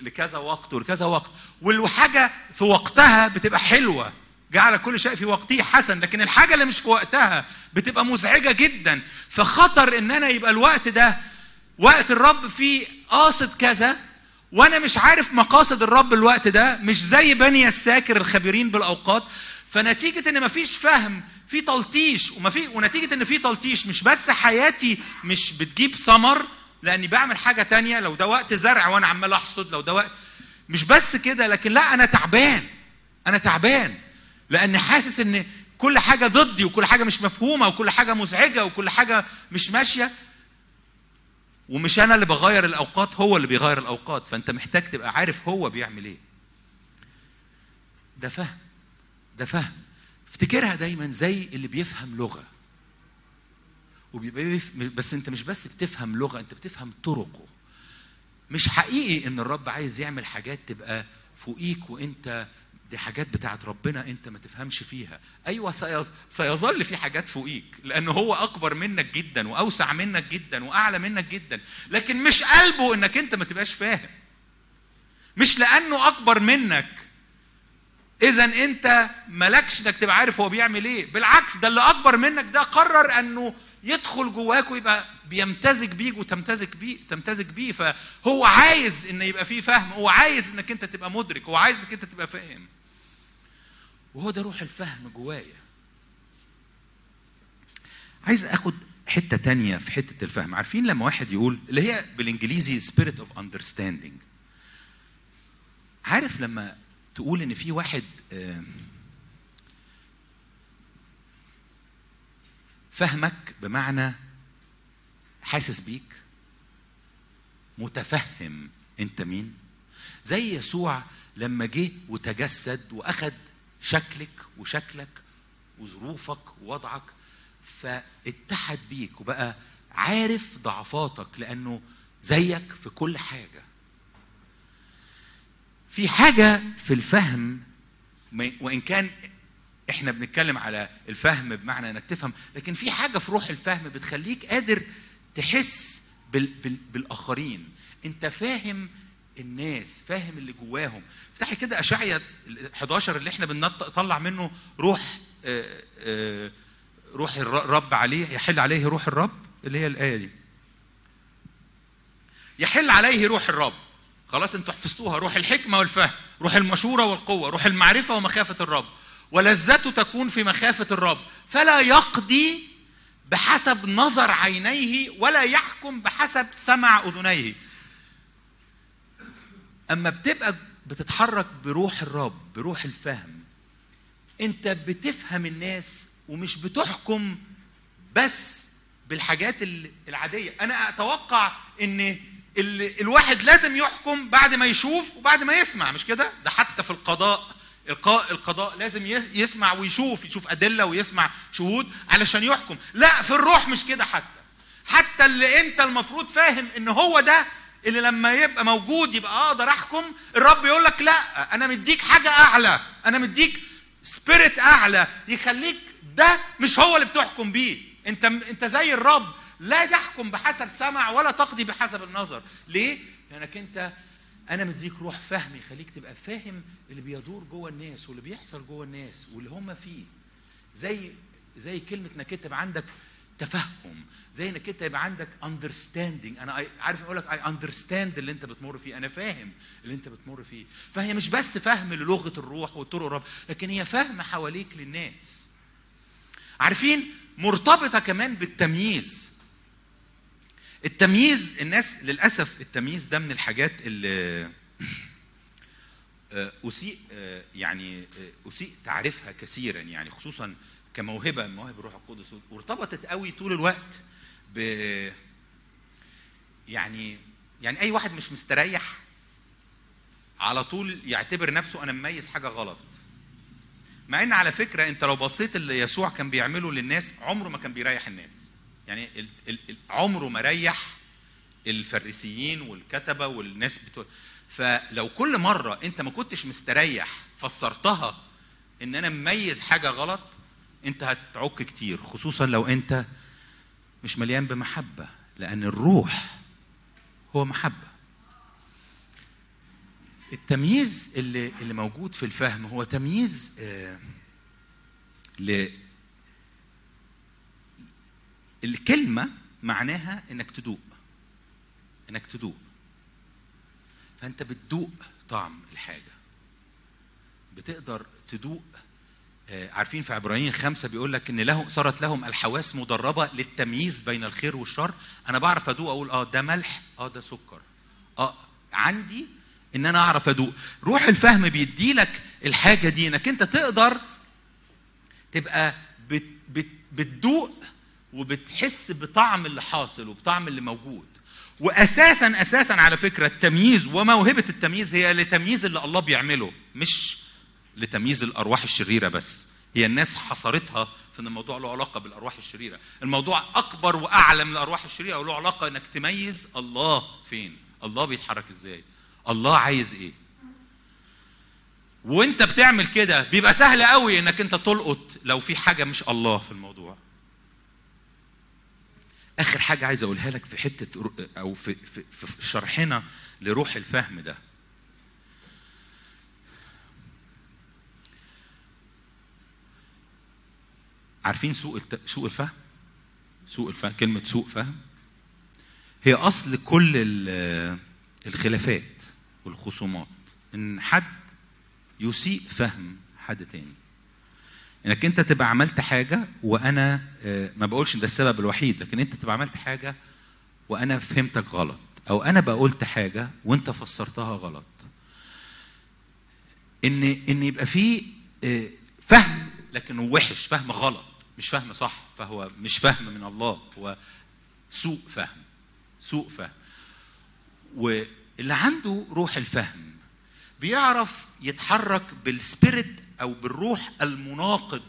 لكذا وقت ولكذا وقت والحاجة في وقتها بتبقى حلوة. جعل كل شيء في وقته حسن لكن الحاجة اللي مش في وقتها بتبقى مزعجة جدا. فخطر إن أنا يبقى الوقت ده وقت الرب فيه قاصد كذا وأنا مش عارف مقاصد الرب الوقت ده مش زي بني الساكر الخبيرين بالأوقات. فنتيجة إن مفيش فهم في تلطيش ومفي ونتيجة إن في تلطيش مش بس حياتي مش بتجيب ثمر لأني بعمل حاجة تانية. لو ده وقت زرع وأنا عمال أحصد لو ده وقت مش بس كده لكن لا أنا تعبان. أنا تعبان. لأن حاسس إن كل حاجة ضدي وكل حاجة مش مفهومة وكل حاجة مزعجة وكل حاجة مش ماشية ومش أنا اللي بغير الأوقات هو اللي بيغير الأوقات. فأنت محتاج تبقى عارف هو بيعمل إيه. ده فهم. ده فهم. افتكرها دايما زي اللي بيفهم لغة. وبيبقى. بس أنت مش بس بتفهم لغة أنت بتفهم طرقه. مش حقيقي إن الرب عايز يعمل حاجات تبقى فوقيك وأنت دي حاجات بتاعت ربنا انت ما تفهمش فيها. أيوه سيظ... سيظل في حاجات فوقيك لأنه هو أكبر منك جدا وأوسع منك جدا وأعلى منك جدا لكن مش قلبه إنك انت ما تبقاش فاهم. مش لأنه أكبر منك. اذا انت مالكش إنك تبقى عارف هو بيعمل إيه. بالعكس ده اللي أكبر منك ده قرر أنه يدخل جواك ويبقى بيمتزج بيك وتمتزج بيه تمتزج بيه. فهو عايز إن يبقى فيه فهم هو عايز إنك انت تبقى مدرك هو عايز إنك انت تبقى فاهم. وهو ده روح الفهم جوايا. عايز آخد حتة تانية في حتة الفهم. عارفين لما واحد يقول اللي هي بالإنجليزي spirit of understanding. عارف لما تقول إن في واحد فهمك بمعنى حاسس بيك متفهم أنت مين؟ زي يسوع لما جه وتجسد وأخد شكلك وشكلك وظروفك ووضعك فاتحد بيك وبقى عارف ضعفاتك لأنه زيك في كل حاجة. في حاجة في الفهم وإن كان إحنا بنتكلم على الفهم بمعنى إنك تفهم لكن في حاجة في روح الفهم بتخليك قادر تحس بال بال بالآخرين. أنت فاهم الناس فاهم اللي جواهم. افتحي كده اشعيا 11 اللي إحنا بنطلع منه روح آه، آه، روح الر- الرب عليه يحل عليه روح الرب اللي هي الآية دي. يحل عليه روح الرب. خلاص أنتوا حفظتوها روح الحكمة والفهم روح المشورة والقوة روح المعرفة ومخافة الرب. ولذته تكون في مخافة الرب. فلا يقضي بحسب نظر عينيه ولا يحكم بحسب سمع أذنيه. أما بتبقى بتتحرك بروح الرب بروح الفهم أنت بتفهم الناس ومش بتحكم بس بالحاجات ال- العادية. أنا أتوقع إن ال- الواحد لازم يحكم بعد ما يشوف وبعد ما يسمع مش كده؟ ده حتى في القضاء إلقاء القضاء لازم يس- يسمع ويشوف يشوف أدلة ويسمع شهود علشان يحكم. لا في الروح مش كده حتى. حتى اللي أنت المفروض فاهم إن هو ده اللي لما يبقى موجود يبقى أقدر احكم الرب يقول لك لا أنا مديك حاجة اعلى أنا مديك spirit اعلى يخليك ده مش هو اللي بتحكم بيه. انت انت زي الرب لا تحكم بحسب سمع ولا تقضي بحسب النظر. ليه؟ لأنك انت أنا مديك روح فهم يخليك تبقى فاهم اللي بيدور جوه الناس واللي بيحصل جوه الناس واللي هم فيه. زي زي كلمة يبقى عندك تفهم. زي إنك أنت يبقى عندك understanding. أنا عارف أقول لك I understand اللي أنت بتمر فيه. أنا فاهم اللي أنت بتمر فيه. فهي مش بس فهم للغة الروح وطرق الرب لكن هي فهم حواليك للناس. عارفين؟ مرتبطة كمان بالتمييز. التمييز الناس للأسف التمييز ده من الحاجات اللي *clears throat* آه، أسيء آه، يعني آه، أسيء تعريفها كثيرا. يعني خصوصا كموهبة من مواهب الروح القدس وارتبطت قوي طول الوقت ب يعني يعني أي واحد مش مستريح على طول يعتبر نفسه أنا مميز حاجة غلط. مع إن على فكرة أنت لو بصيت اللي يسوع كان بيعمله للناس عمره ما كان بيريح الناس. يعني عمره ما ريح الفريسيين والكتبة والناس بتوع. فلو كل مرة أنت ما كنتش مستريح فسرتها إن أنا مميز حاجة غلط انت هتعك كتير خصوصا لو انت مش مليان بمحبة لأن الروح هو محبة. التمييز اللي اللي موجود في الفهم هو تمييز آه ل الكلمة معناها إنك تدوق إنك تدوق. فأنت بتدوق طعم الحاجة. بتقدر تدوق عارفين في عبرانيين خمسة بيقول لك إن لهم صارت لهم الحواس مدربة للتمييز بين الخير والشر. أنا بعرف أدوق أقول آه ده ملح آه ده سكر. آه عندي إن أنا أعرف أدوق. روح الفهم بيدي لك الحاجة دي إنك أنت تقدر تبقى بت بت بتدوق وبتحس بطعم اللي حاصل وبطعم اللي موجود. واساسا أساسا على فكرة التمييز وموهبة التمييز هي لتمييز اللي الله بيعمله مش لتمييز الأرواح الشريرة بس. هي الناس حصرتها في إن الموضوع له علاقة بالأرواح الشريرة. الموضوع أكبر وأعلى من الأرواح الشريرة وله علاقة إنك تميز الله فين؟ الله بيتحرك إزاي؟ الله عايز إيه؟ وإنت بتعمل كده بيبقى سهل قوي إنك إنت تلقط لو في حاجة مش الله في الموضوع. آخر حاجة عايز أقولها لك في حتة أو في في, في شرحنا لروح الفهم ده. عارفين سوء الت... سوء الفهم؟ سوء الفهم كلمة سوء فهم. هي أصل كل ال- الخلافات والخصومات. إن حد يسيء فهم حد تاني. إنك أنت تبقى عملت حاجة وأنا آه، ما بقولش ده السبب الوحيد لكن أنت تبقى عملت حاجة وأنا فهمتك غلط. أو أنا بقولت حاجة وأنت فسرتها غلط. إن إن يبقى فيه آه، فهم لكنه وحش فهم غلط. مش فهم صح فهو مش فهم من الله هو سوء فهم سوء فهم. واللي عنده روح الفهم بيعرف يتحرك بالسبيريت أو بالروح المناقض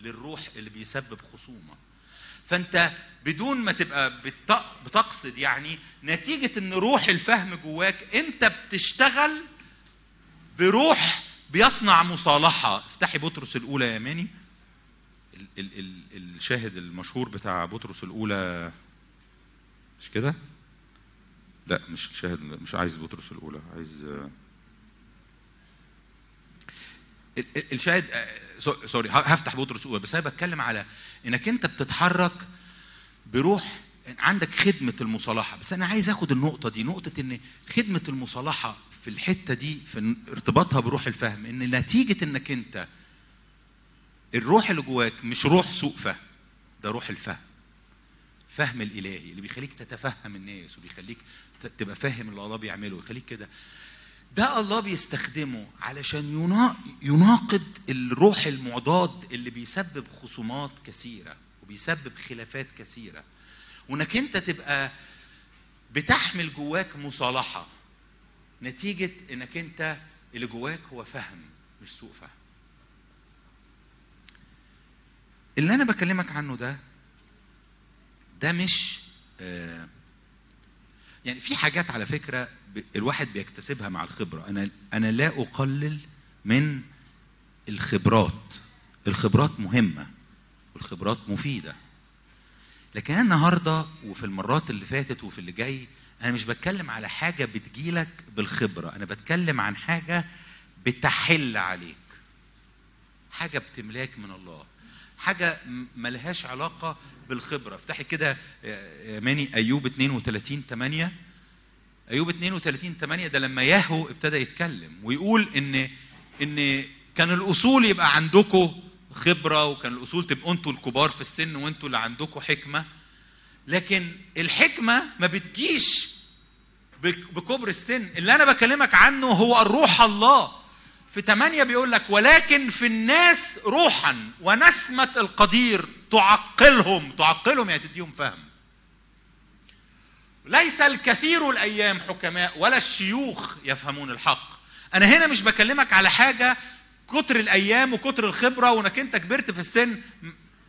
للروح اللي بيسبب خصومة. فأنت بدون ما تبقى بت- بتقصد يعني نتيجة إن روح الفهم جواك أنت بتشتغل بروح بيصنع مصالحة. افتحي بطرس الأولى يا ماني. الشاهد المشهور بتاع بطرس الأولى. مش كده؟ لا مش الشاهد مش عايز بطرس الأولى عايز ال- ال- الشاهد آه، so- sorry هفتح بطرس الأولى بس أنا بتكلم على إنك أنت بتتحرك بروح عندك خدمة المصالحة. بس أنا عايز أخد النقطة دي نقطة إن خدمة المصالحة في الحتة دي في ارتباطها بروح الفهم إن نتيجة إنك أنت الروح اللي جواك مش روح سوء فهم ده روح الفهم. فهم الإلهي اللي بيخليك تتفهم الناس وبيخليك تبقى فاهم اللي الله بيعمله ويخليك كده. ده الله بيستخدمه علشان ينا- يناقض الروح المعضاد اللي بيسبب خصومات كثيرة وبيسبب خلافات كثيرة. وإنك أنت تبقى بتحمل جواك مصالحة نتيجة إنك أنت اللي جواك هو فهم مش سوء فهم. اللي أنا بكلمك عنه ده ده مش آه يعني في حاجات على فكرة الواحد بيكتسبها مع الخبرة. أنا أنا لا أقلل من الخبرات. الخبرات مهمة والخبرات مفيدة. لكن أنا النهارده وفي المرات اللي فاتت وفي اللي جاي أنا مش بتكلم على حاجة بتجيلك بالخبرة. أنا بتكلم عن حاجة بتحل عليك حاجة بتملاك من الله. حاجة ملهاش علاقة بالخبرة. افتحي كده يا يا ماني أيوب 32 8 أيوب 32 8 ده لما ياهو ابتدى يتكلم ويقول إن إن كان الأصول يبقى عندكم خبرة وكان الأصول تبقوا أنتوا الكبار في السن وأنتوا اللي عندكم حكمة. لكن الحكمة ما بتجيش بك- بكبر السن. اللي أنا بكلمك عنه هو الروح الله. في ثمانية بيقول لك ولكن في الناس روحا ونسمة القدير تعقلهم. تعقلهم يعني تديهم فهم. ليس الكثير الأيام حكماء ولا الشيوخ يفهمون الحق. أنا هنا مش بكلمك على حاجة كتر الأيام وكتر الخبرة وإنك أنت كبرت في السن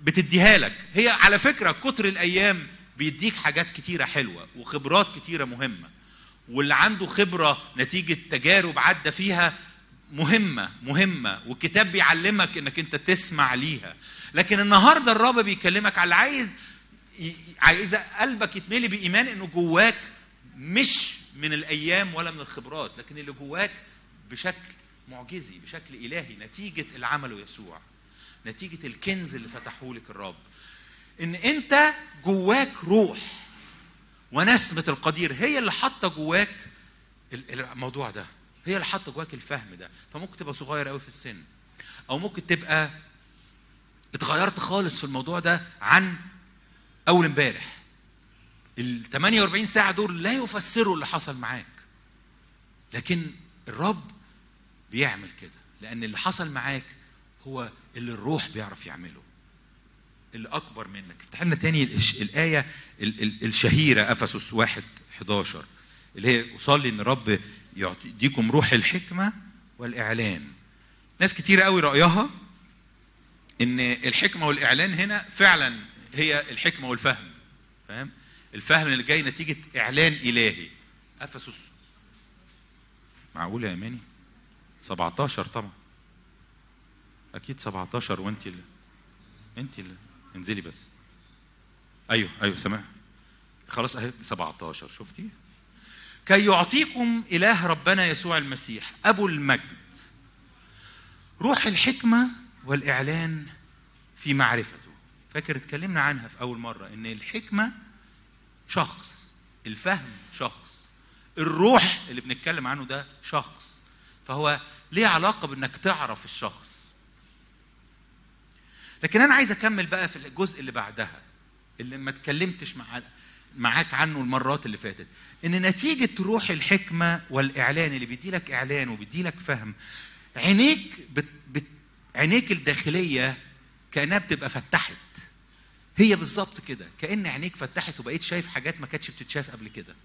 بتديها لك. هي على فكرة كتر الأيام بيديك حاجات كتيرة حلوة وخبرات كتيرة مهمة. واللي عنده خبرة نتيجة تجارب عدى فيها مهمة مهمة والكتاب بيعلمك إنك أنت تسمع ليها. لكن النهارده الرب بيكلمك على عايز عايز قلبك يتملي بإيمان إنه جواك مش من الأيام ولا من الخبرات لكن اللي جواك بشكل معجزي بشكل إلهي نتيجة اللي عمله يسوع نتيجة الكنز اللي فتحه لك الرب. إن أنت جواك روح ونسمة القدير هي اللي حاطة جواك ال- الموضوع ده. هي اللي حاطة جواك الفهم ده. فممكن تبقى صغير قوي في السن. أو ممكن تبقى اتغيرت خالص في الموضوع ده عن أول امبارح. ال 48 ساعة دول لا يفسروا اللي حصل معاك. لكن الرب بيعمل كده. لأن اللي حصل معاك هو اللي الروح بيعرف يعمله. اللي أكبر منك. افتح لنا تاني الآية ال- ال- الشهيرة أفسس 1 11 اللي هي أصلي إن الرب يديكم روح الحكمة والإعلان. ناس كتير قوي رأيها إن الحكمة والإعلان هنا فعلا هي الحكمة والفهم فاهم؟ الفهم اللي جاي نتيجة إعلان إلهي. أفسس. معقول يا اماني 17 طبعا. أكيد 17 وانت اللي انت اللي. انزلي بس. أيوه أيوه سامع خلاص أهي 17 شفتي؟ كي يعطيكم إله ربنا يسوع المسيح أبو المجد. روح الحكمة والإعلان في معرفته. فاكر اتكلمنا عنها في أول مرة إن الحكمة شخص الفهم شخص. الروح اللي بنتكلم عنه ده شخص. فهو ليه علاقة بإنك تعرف الشخص. لكن أنا عايز أكمل بقى في الجزء اللي بعدها اللي ما اتكلمتش مع معاك عنه المرات اللي فاتت. إن نتيجة روح الحكمة والإعلان اللي بيدي لك إعلان وبيدي لك فهم عينيك بت... بت... عينيك الداخلية كأنها بتبقى فتحت. هي بالظبط كده. كأن عينيك فتحت وبقيت شايف حاجات ما كانتش بتتشاف قبل كده.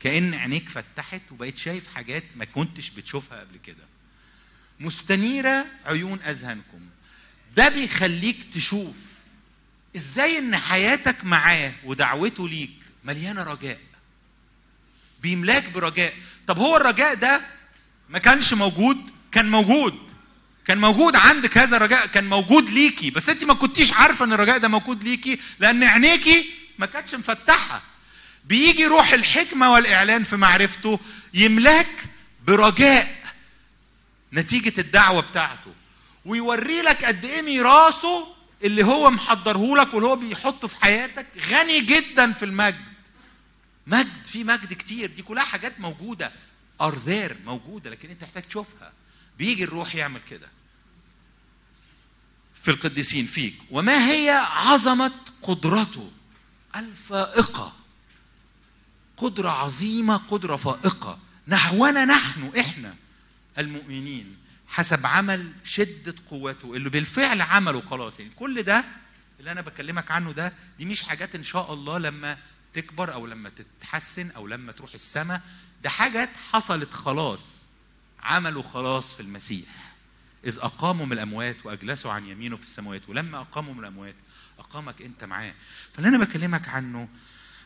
كأن عينيك فتحت وبقيت شايف حاجات ما كنتش بتشوفها قبل كده. مستنيرة عيون أذهانكم. ده بيخليك تشوف إزاي ان حياتك معاه ودعوته ليك مليانة رجاء؟ بيملاك برجاء. طب هو الرجاء ده ما كانش موجود؟ كان موجود. كان موجود عندك هذا الرجاء كان موجود ليكي. بس انت ما كنتيش عارفة ان الرجاء ده موجود ليكي لأن عينيكي ما كانتش مفتحة. بيجي روح الحكمة والإعلان في معرفته يملاك برجاء نتيجة الدعوة بتاعته. ويوري لك قد إيه ميراثه اللي هو محضره لك واللي هو بيحطه في حياتك غني جدا في المجد. مجد في مجد كتير. دي كلها حاجات موجودة. ار ذير موجودة لكن أنت محتاج تشوفها. بيجي الروح يعمل كده. في القديسين فيك. وما هي عظمة قدرته؟ الفائقة. قدرة عظيمة قدرة فائقة. نحونا نحن إحنا المؤمنين. حسب عمل شدة قوته اللي بالفعل عمله خلاص. يعني كل ده اللي أنا بكلمك عنه ده دي مش حاجات إن شاء الله لما تكبر أو لما تتحسن أو لما تروح السماء. ده حاجات حصلت خلاص عملوا خلاص في المسيح. إذ أقاموا من الأموات وأجلسوا عن يمينه في السماوات. ولما أقاموا من الأموات أقامك أنت معاه. فاللي أنا بكلمك عنه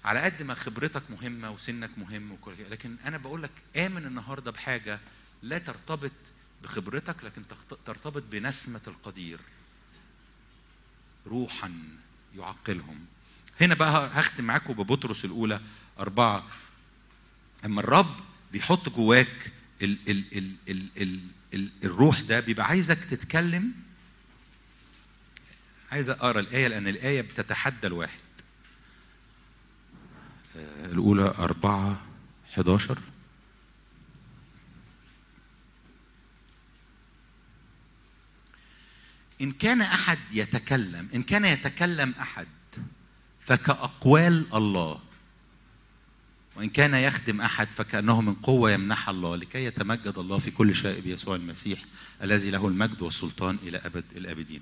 على قد ما خبرتك مهمة وسنك مهم وكل لكن أنا بقول لك آمن النهاردة بحاجة لا ترتبط بخبرتك لكن ترتبط بنسمة القدير. روحا يعقلهم. هنا بقى هختم معاكم ببطرس الأولى أربعة. أما الرب بيحط جواك ال ال ال ال ال ال الروح ده بيبقى عايزك تتكلم. عايز أقرأ الآية لأن الآية بتتحدى الواحد. آه، الأولى أربعة 11 إن كان أحد يتكلم إن كان يتكلم أحد فكأقوال الله. وإن كان يخدم أحد فكأنه من قوة يمنحها الله. لكي يتمجد الله في كل شيء بيسوع المسيح الذي له المجد والسلطان إلى أبد الآبدين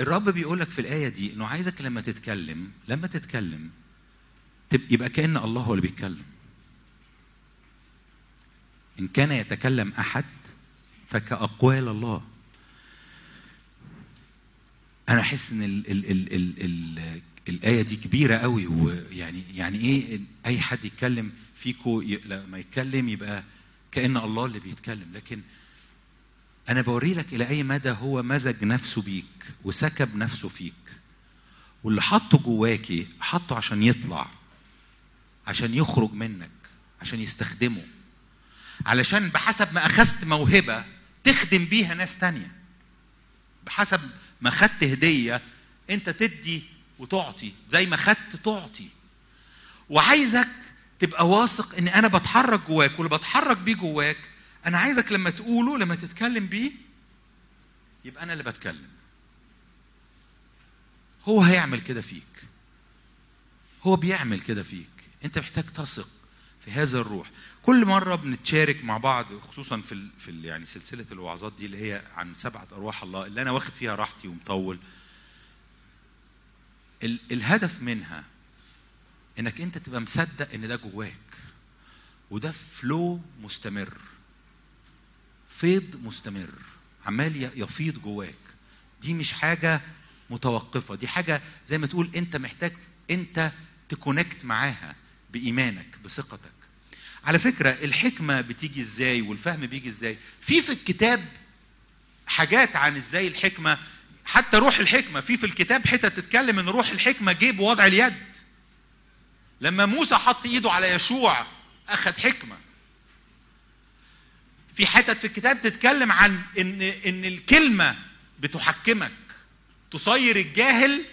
الرب بيقول لك في الآية دي إنه عايزك لما تتكلم لما تتكلم يبقى كأن الله هو اللي بيتكلم. إن كان يتكلم أحد فكأقوال الله. أنا أحس إن ال ال ال ال ال الآية دي كبيرة قوي ويعني يعني إيه أي حد يتكلم فيكو لما يتكلم يبقى كأن الله اللي بيتكلم. لكن أنا بوري لك إلى أي مدى هو مزج نفسه بيك وسكب نفسه فيك. واللي حطه جواكي حطه عشان يطلع عشان يخرج منك عشان يستخدمه. علشان بحسب ما أخذت موهبة تخدم بيها ناس تانية. بحسب ما خدت هدية انت تدي وتعطي زي ما خدت تعطي. وعايزك تبقى واثق إن أنا بتحرك جواك واللي بتحرك بيه جواك أنا عايزك لما تقوله لما تتكلم بيه يبقى أنا اللي بتكلم. هو هيعمل كده فيك. هو بيعمل كده فيك. أنت محتاج تثق في هذا الروح. كل مرة بنتشارك مع بعض خصوصا في في يعني سلسلة الوعظات دي اللي هي عن سبعة أرواح الله اللي أنا واخد فيها راحتي ومطول. ال الهدف منها إنك أنت تبقى مصدق إن ده جواك وده فلو مستمر فيض مستمر عمال يفيض جواك. دي مش حاجة متوقفة دي حاجة زي ما تقول أنت محتاج أنت تكونكت معاها بإيمانك بثقتك. على فكرة الحكمة بتيجي إزاي والفهم بيجي إزاي؟ في في الكتاب حاجات عن إزاي الحكمة حتى روح الحكمة في في الكتاب حتت تتكلم إن روح الحكمة جه بوضع اليد. لما موسى حط إيده على يشوع أخذ حكمة. في حتت في الكتاب تتكلم عن إن إن الكلمة بتحكمك. تصير الجاهل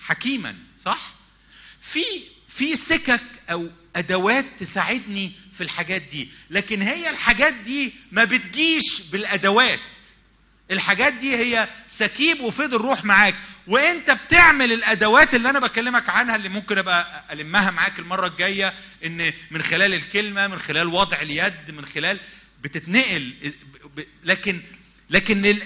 حكيما صح؟ في في سكك أو أدوات تساعدني في الحاجات دي. لكن هي الحاجات دي ما بتجيش بالأدوات. الحاجات دي هي سكيب وفيض الروح معاك. وأنت بتعمل الأدوات اللي أنا بكلمك عنها اللي ممكن أبقى ألمها معاك المرة الجاية إن من خلال الكلمة من خلال وضع اليد من خلال بتتنقل لكن لكن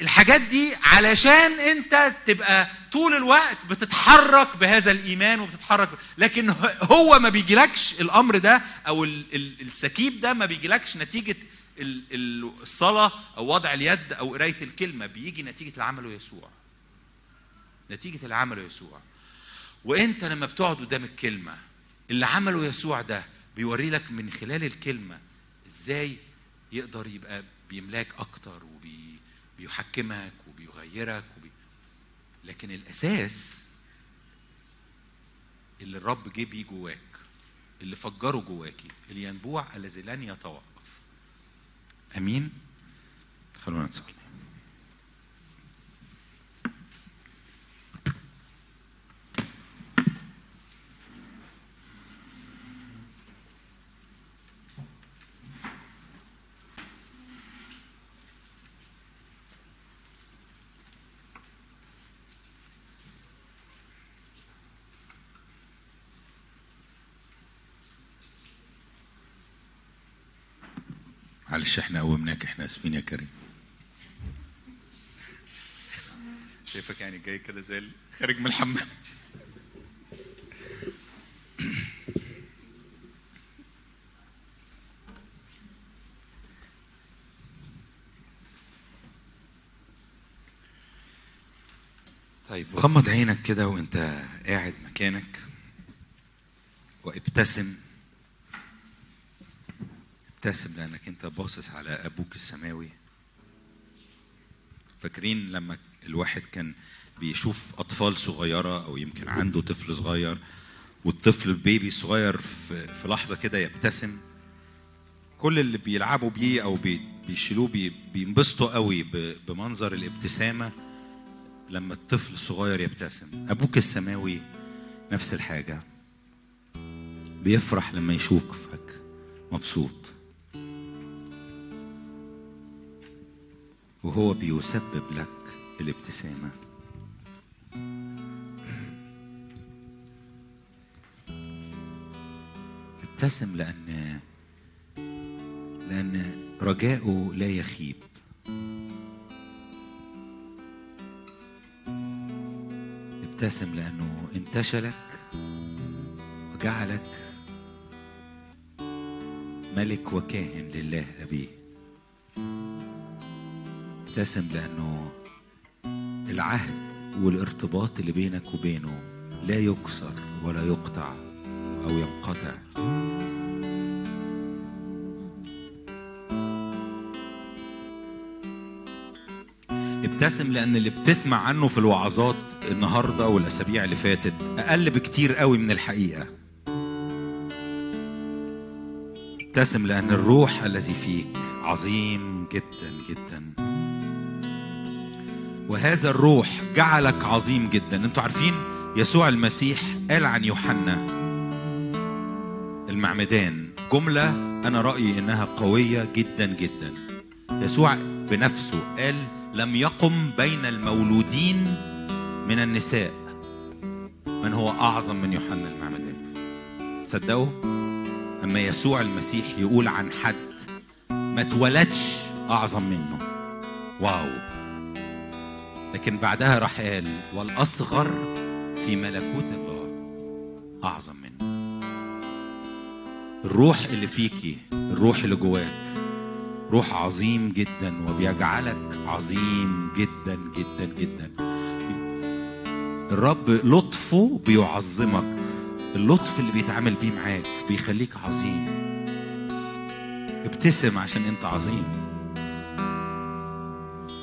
الحاجات دي علشان انت تبقى طول الوقت بتتحرك بهذا الإيمان وبتتحرك. لكن هو ما بيجيلكش الأمر ده أو ال- ال- السكيب ده ما بيجيلكش نتيجة ال- ال- الصلاة أو وضع اليد أو قراية الكلمة. بيجي نتيجة اللي عمله يسوع. نتيجة اللي عمله يسوع. وإنت لما بتقعد قدام الكلمة اللي عمله يسوع ده بيوري لك من خلال الكلمة إزاي يقدر يبقى بيملاك أكتر وبيحكمك وبيغيرك وبي... لكن الأساس اللي الرب جه بيه جواك اللي فجره جواكي الينبوع الذي لن يتوقف. أمين؟ خلونا نصلي. معلش إحنا قومناك إحنا آسفين يا كريم. شايفك يعني جاي كده زي خارج من الحمام. طيب غمض عينك كده وأنت قاعد مكانك وابتسم. ابتسم لأنك أنت باصص على أبوك السماوي. فاكرين لما الواحد كان بيشوف أطفال صغيرة أو يمكن عنده طفل صغير والطفل ال baby صغير في, لحظة كده يبتسم؟ كل اللي بيلعبوا بيه أو بي- بيشيلوه بي- بينبسطوا قوي بمنظر الابتسامة لما الطفل الصغير يبتسم. أبوك السماوي نفس الحاجة. بيفرح لما يشوفك مبسوط. وهو بيسبب لك الابتسامة. ابتسم لأن لأن رجاؤه لا يخيب. ابتسم لأنه انتشلك وجعلك ملك وكاهن لله أبيه. ابتسم لأنه العهد والارتباط اللي بينك وبينه لا يكسر ولا يقطع أو ينقطع. ابتسم لأن اللي بتسمع عنه في الوعظات النهاردة والأسابيع اللي فاتت أقل بكتير قوي من الحقيقة. ابتسم لأن الروح الذي فيك عظيم جدا جدا. وهذا الروح جعلك عظيم جدا. أنتوا عارفين يسوع المسيح قال عن يوحنا المعمدان جملة أنا رأيي إنها قوية جدا جدا. يسوع بنفسه قال لم يقم بين المولودين من النساء. من هو أعظم من يوحنا المعمدان؟ تصدقوا؟ أما يسوع المسيح يقول عن حد ما اتولدش أعظم منه. واو! لكن بعدها راح قال والأصغر في ملكوت الله أعظم منه. الروح اللي فيكي الروح اللي جواك روح عظيم جدا وبيجعلك عظيم جدا جدا جدا. الرب لطفه بيعظمك اللطف اللي بيتعامل بيه معاك بيخليك عظيم. ابتسم عشان أنت عظيم.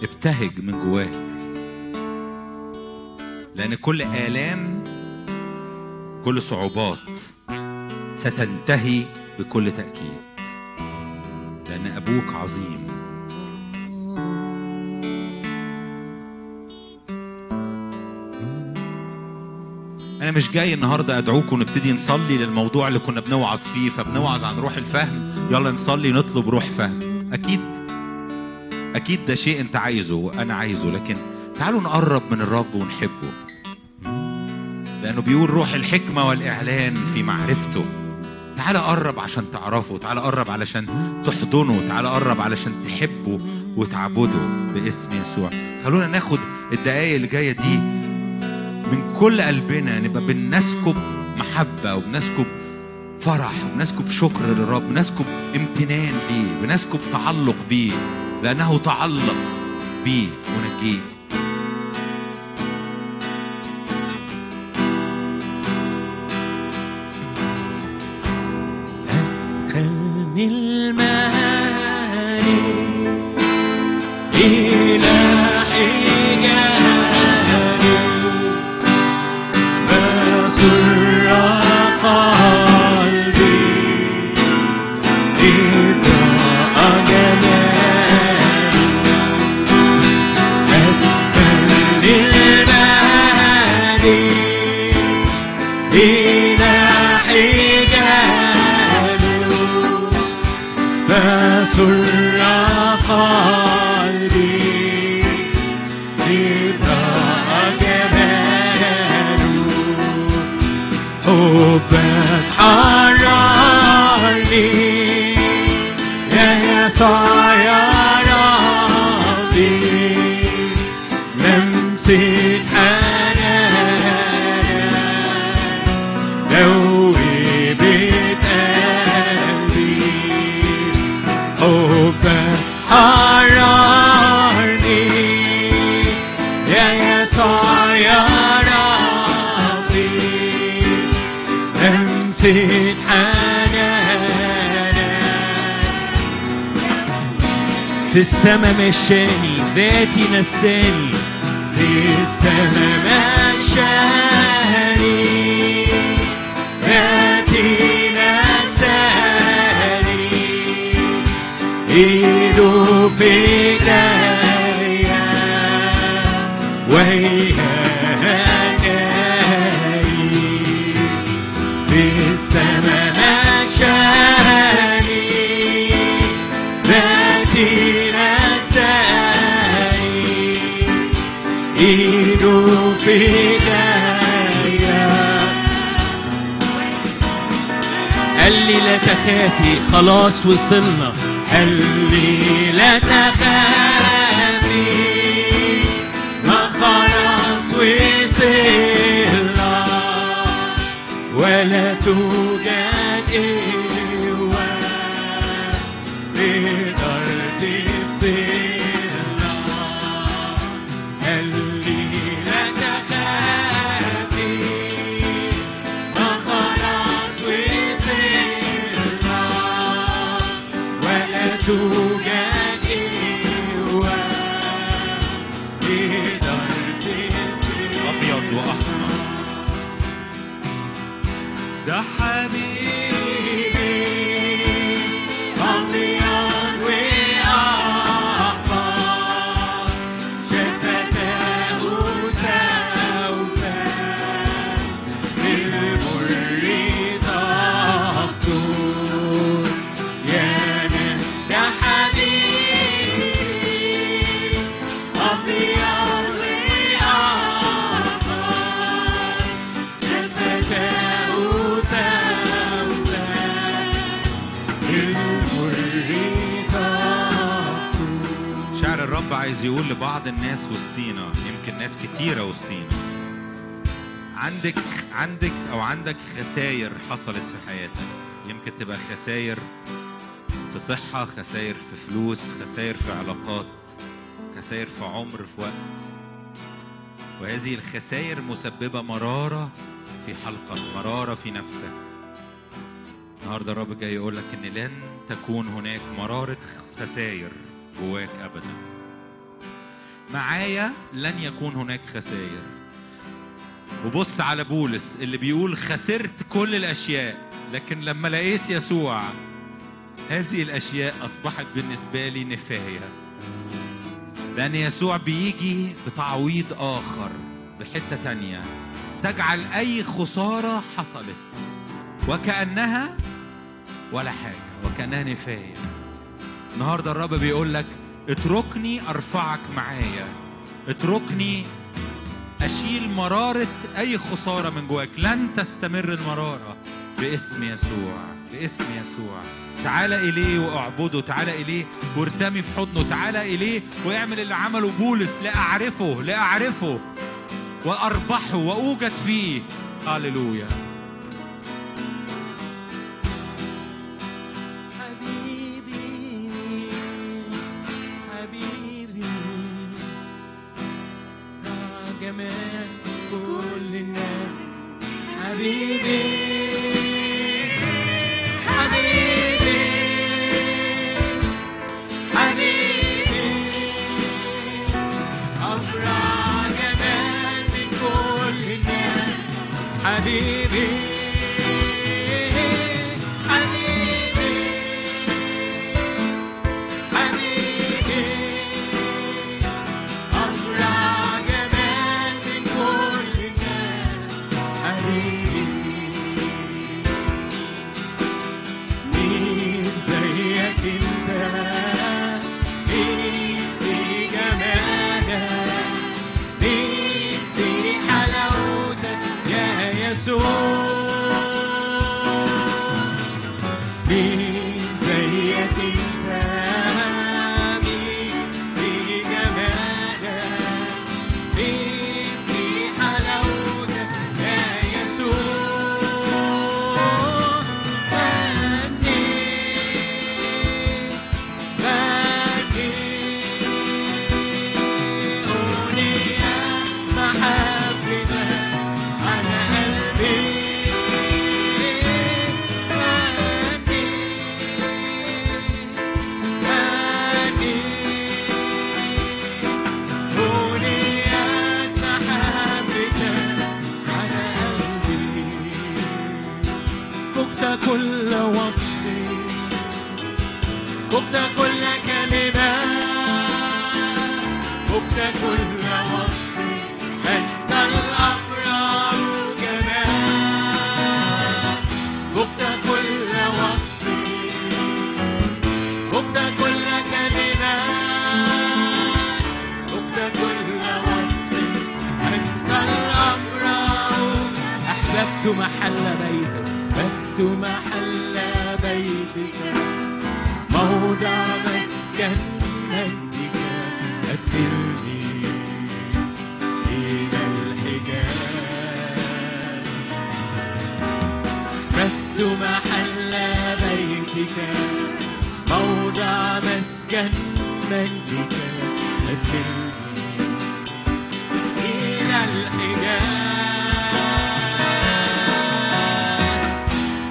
ابتهج من جواك. لأن كل آلام كل صعوبات ستنتهي بكل تأكيد. لأن أبوك عظيم. أنا مش جاي النهاردة أدعوكم نبتدي نصلي للموضوع اللي كنا بنوعظ فيه فبنوعظ عن روح الفهم. يلا نصلي نطلب روح فهم. أكيد أكيد ده شيء أنت عايزه وأنا عايزه لكن تعالوا نقرب من الرب ونحبه. لأنه بيقول روح الحكمة والإعلان في معرفته. تعالى قرب عشان تعرفه. تعالى قرب علشان تحضنه. تعالى قرب علشان تحبه وتعبده باسم يسوع. خلونا ناخد الدقايق اللي جاية دي من كل قلبنا. نبقى بنسكب محبة وبنسكب فرح وبنسكب شكر للرب. بنسكب امتنان ليه بنسكب تعلق بيه. لأنه تعلق بيه ونجيه. خلني السما مشاني ذاتي نساني. في السما مشاني ذاتي نساني. ايده في قال لي لا تخافي خلاص وصلنا. قال لي لا تخافي ما خلاص وصلنا. ولا توجد الناس وسطينا يمكن ناس كتيرة وسطينا. عندك عندك أو عندك خساير حصلت في حياتك. يمكن تبقى خساير في صحة خساير في فلوس خساير في علاقات خساير في عمر في وقت. وهذه الخساير مسببة مرارة في حلقك مرارة في نفسك. النهارده الرب جاي يقول لك إن لن تكون هناك مرارة خساير جواك ابدا. معايا لن يكون هناك خساير وبص على بولس اللي بيقول خسرت كل الأشياء لكن لما لقيت يسوع هذه الأشياء أصبحت بالنسبة لي نفاية. لأن يسوع بيجي بتعويض آخر بحتة تانية. تجعل أي خسارة حصلت وكأنها ولا حاجة وكأنها نفاية. النهارده الرب بيقول لك اتركني أرفعك معايا. اتركني أشيل مرارة أي خسارة من جواك. لن تستمر المرارة. باسم يسوع باسم يسوع. تعال إليه وأعبده. تعال إليه وارتمي في حضنه. تعال إليه واعمل اللي عمله بولس. لأعرفه لأعرفه وأربحه وأوجد فيه. هللويا.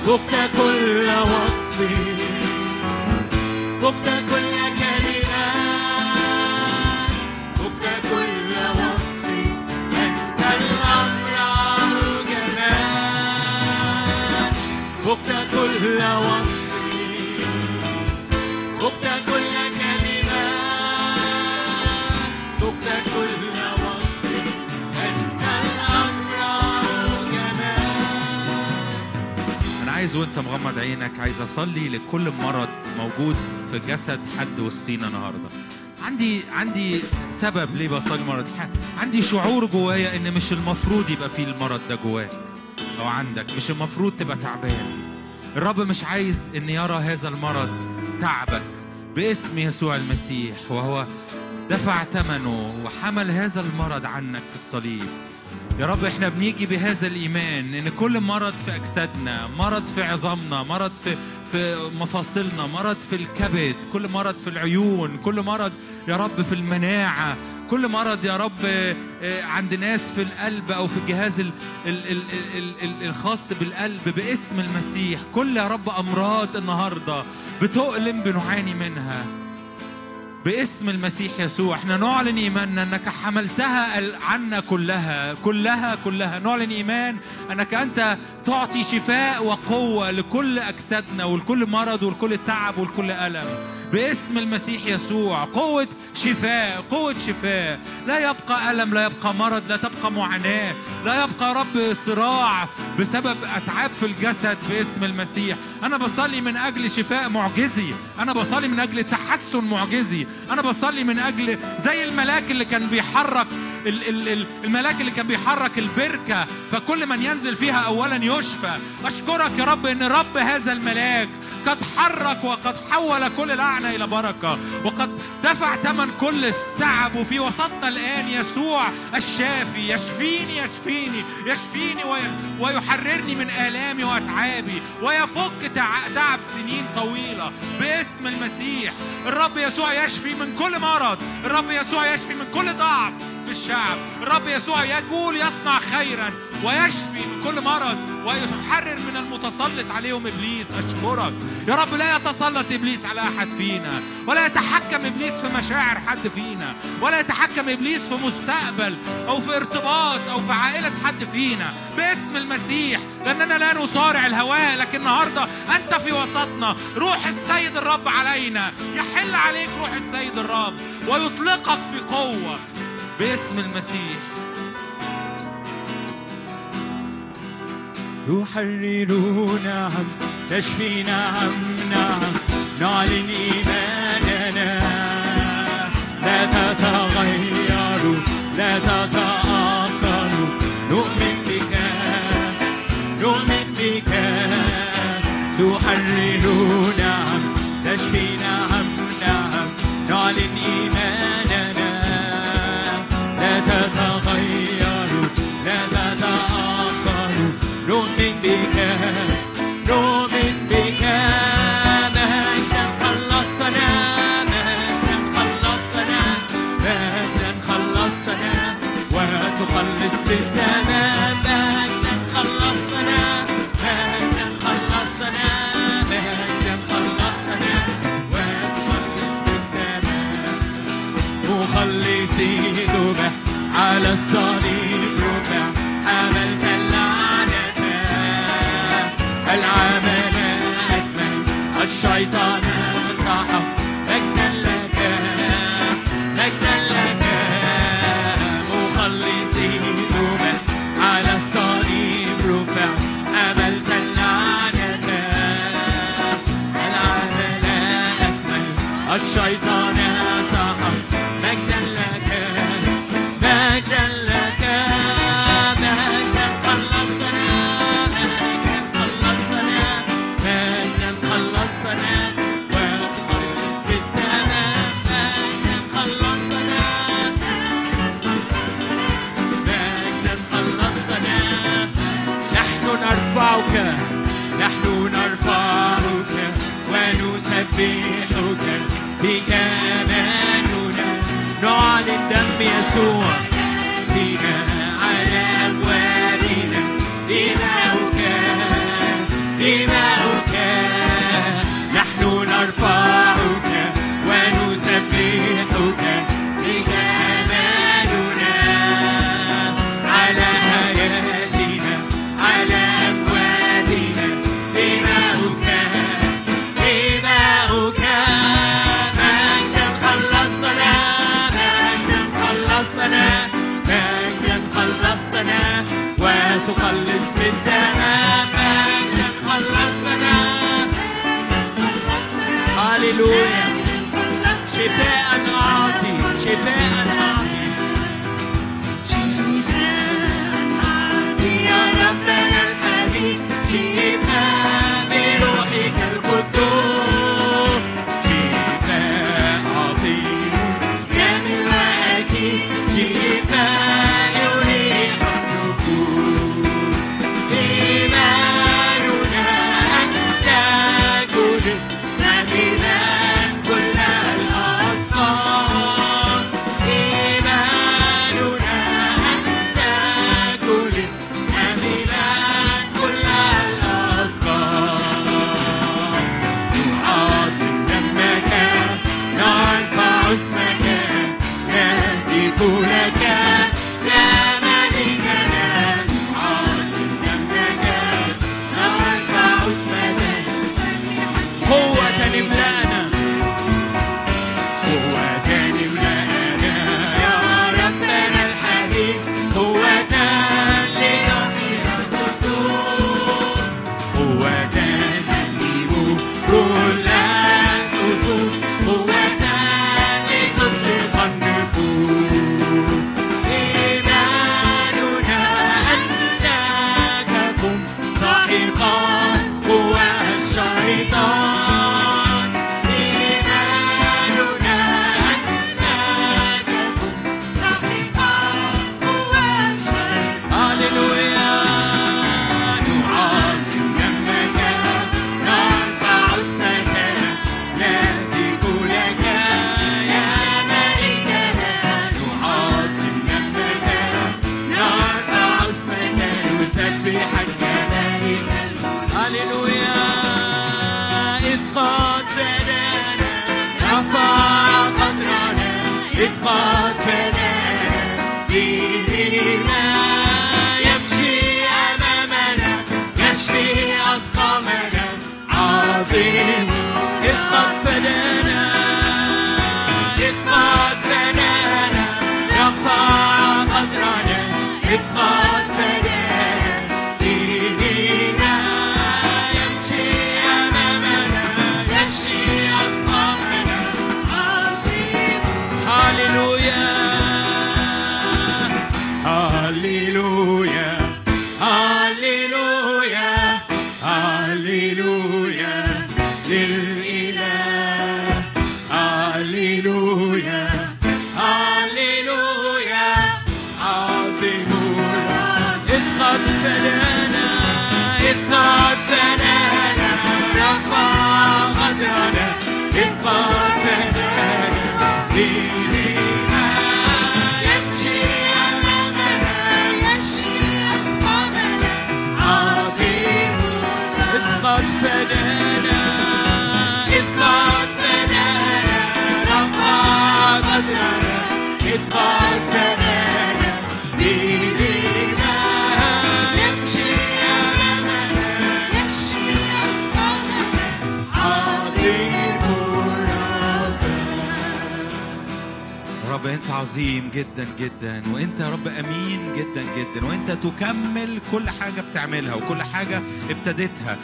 فقت كل وصف. فقت كل كلمة. فقت كل وصف. أنت الأبرع جمال فقت كل وصف. وأنت مغمض عينك عايز أصلي لكل مرض موجود في جسد حد وسطينا النهارده. عندي عندي سبب ليه بصلي المرض ح- عندي شعور جوايا إن مش المفروض يبقى فيه المرض ده جواك أو عندك مش المفروض تبقى تعبان. الرب مش عايز إن يرى هذا المرض تعبك باسم يسوع المسيح وهو دفع ثمنه وحمل هذا المرض عنك في الصليب. يا رب إحنا بنيجي بهذا الإيمان إن كل مرض في أجسادنا مرض في عظامنا مرض في في مفاصلنا مرض في الكبد كل مرض في العيون كل مرض يا رب في المناعة كل مرض يا رب آه، عند ناس في القلب أو في الجهاز ال ال ال ال ال الخاص بالقلب باسم المسيح كل يا رب أمراض النهارده بتؤلم بنعاني منها. باسم المسيح يسوع. إحنا نعلن إيماننا أنك حملتها عنا كلها كلها كلها. نعلن إيمان أنك أنت تعطي شفاء وقوة لكل أجسادنا ولكل مرض ولكل تعب ولكل ألم. باسم المسيح يسوع. قوة شفاء قوة شفاء. لا يبقى ألم لا يبقى مرض لا تبقى معاناة. لا يبقى رب صراع بسبب أتعاب في الجسد باسم المسيح. أنا بصلي من أجل شفاء معجزي. أنا بصلي من أجل تحسن معجزي. أنا بصلي من أجل زي الملاك اللي كان بيحرك الملاك اللي كان بيحرك البركة فكل من ينزل فيها أولا يشفى. أشكرك يا رب إن رب هذا الملاك قد حرك وقد حول كل لعنة إلى بركة وقد دفع ثمن كل تعب وفي وسطنا الآن يسوع الشافي. يشفيني يشفيني يشفيني وي- ويحررني من آلامي وأتعابي ويفك تع- تعب سنين طويلة. باسم المسيح الرب يسوع يشفي من كل مرض الرب يسوع يشفي من كل ضعف. في الشعب. الرب يسوع يقول يصنع خيرا ويشفي من كل مرض ويحرر من المتسلط عليهم إبليس. أشكرك. يا رب لا يتسلط إبليس على أحد فينا ولا يتحكم إبليس في مشاعر حد فينا ولا يتحكم إبليس في مستقبل أو في ارتباط أو في عائلة حد فينا. باسم المسيح لأننا لا نصارع الهواء لكن النهارده أنت في وسطنا. روح السيد الرب علينا. يحل عليك روح السيد الرب ويطلقك في قوة. باسم المسيح. يحرر نعم تشفي نعم نعم نعلن إيماننا. لا تتغير لا تتأخر نؤمن بك نؤمن بك. تحرر نعم تشفي نعم الشيطان نعلن دم ابتديتها.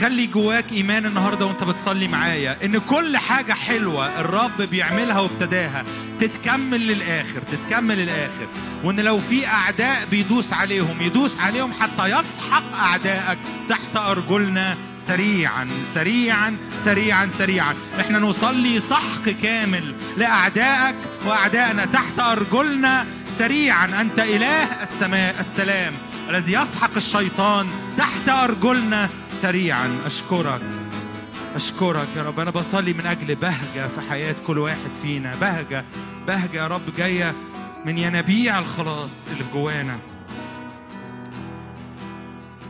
خلي جواك إيمان النهارده وأنت بتصلي معايا إن كل حاجة حلوة الرب بيعملها وابتداها. تتكمل للآخر تتكمل للآخر. وإن لو في أعداء بيدوس عليهم يدوس عليهم حتى يسحق أعدائك تحت أرجلنا سريعا سريعا سريعا سريعا. إحنا نصلي سحق كامل لأعدائك وأعدائنا تحت أرجلنا سريعا. أنت إله السماء السلام. الذي يسحق الشيطان تحت أرجلنا سريعا. أشكرك. أشكرك يا رب. أنا بصلي من أجل بهجة في حياة كل واحد فينا. بهجة. بهجة يا رب جاية من ينابيع الخلاص اللي جوانا.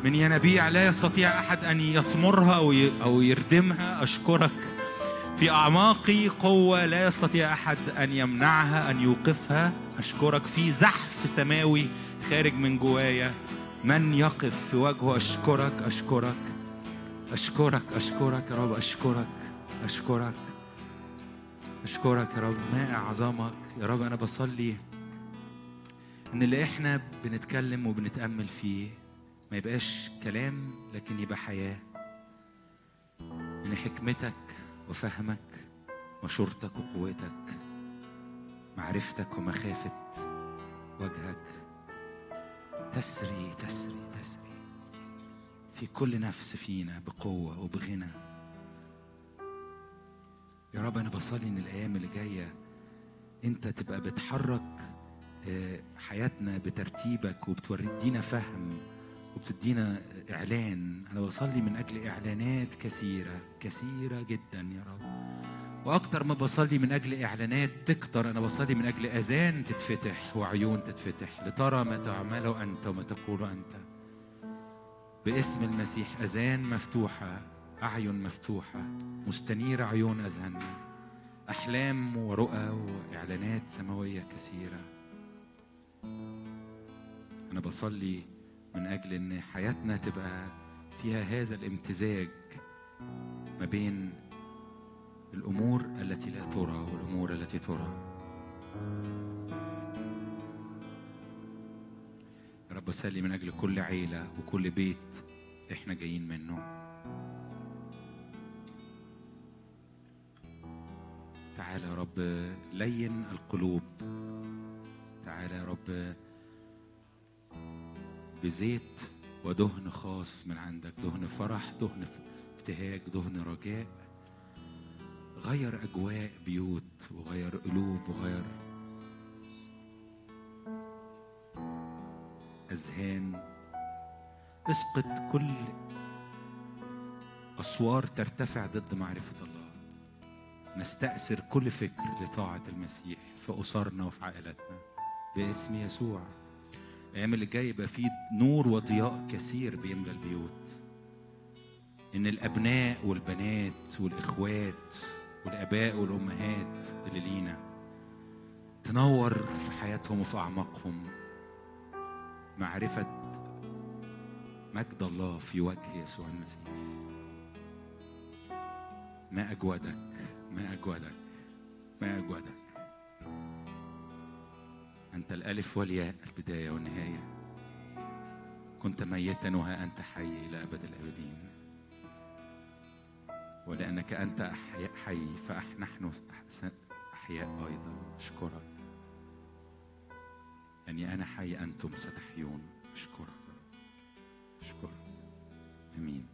من ينابيع لا يستطيع أحد أن يطمرها أو يردمها. أشكرك. في اعماقي قوة لا يستطيع أحد أن يمنعها أن يوقفها. أشكرك. في زحف سماوي خارج من جوايا من يقف في وجهه أشكرك أشكرك أشكرك أشكرك يا رب أشكرك أشكرك أشكرك يا رب. ما أعظمك؟ يا رب أنا بصلي إن اللي إحنا بنتكلم وبنتأمل فيه ما يبقاش كلام لكن يبقى حياة. إن حكمتك وفهمك وشرطك وقوتك معرفتك ومخافة وجهك تسري تسري تسري. في كل نفس فينا بقوة وبغنى. يا رب أنا بصلي إن الأيام اللي جاية أنت تبقى بتحرك آه، حياتنا بترتيبك وبتدينا فهم وبتدينا إعلان. أنا بصلي من أجل إعلانات كثيرة كثيرة جدا يا رب. وأكتر ما بصلي من أجل إعلانات تكتر أنا بصلي من أجل أذان تتفتح وعيون تتفتح لترى ما تعمله أنت وما تقول أنت. باسم المسيح أذان مفتوحة أعين مفتوحة مستنيره عيون اذهاننا أحلام ورؤى وإعلانات سماوية كثيرة. أنا بصلي من أجل إن حياتنا تبقى فيها هذا الامتزاج ما بين الأمور التي لا ترى والأمور التي ترى. يا رب اسالي من أجل كل عيلة وكل بيت إحنا جايين منه. تعالى يا رب لين القلوب. تعالى يا رب بزيت ودهن خاص من عندك دهن فرح دهن ابتهاج دهن رجاء. غير أجواء بيوت وغير قلوب وغير أذهان. اسقط كل أسوار ترتفع ضد معرفة الله. نستأثر كل فكر لطاعة المسيح في أسرنا وفي عائلتنا باسم يسوع. الأيام اللي جاية يبقى فيه نور وضياء كثير بيملى البيوت. إن الأبناء والبنات والإخوات والآباء والأمهات اللي لينا. تنور في حياتهم وفي أعماقهم معرفة مجد الله في وجه يسوع المسيح. ما أجودك ما أجودك ما أجودك. أنت الألف والياء البداية والنهاية. كنت ميتا وها أنت حي إلى أبد الآبدين. ولأنك أنت أحياء حي فنحن أحياء أيضا. أشكرك. أني أنا حي أنتم ستحيون. أشكرك. أشكرك. آمين.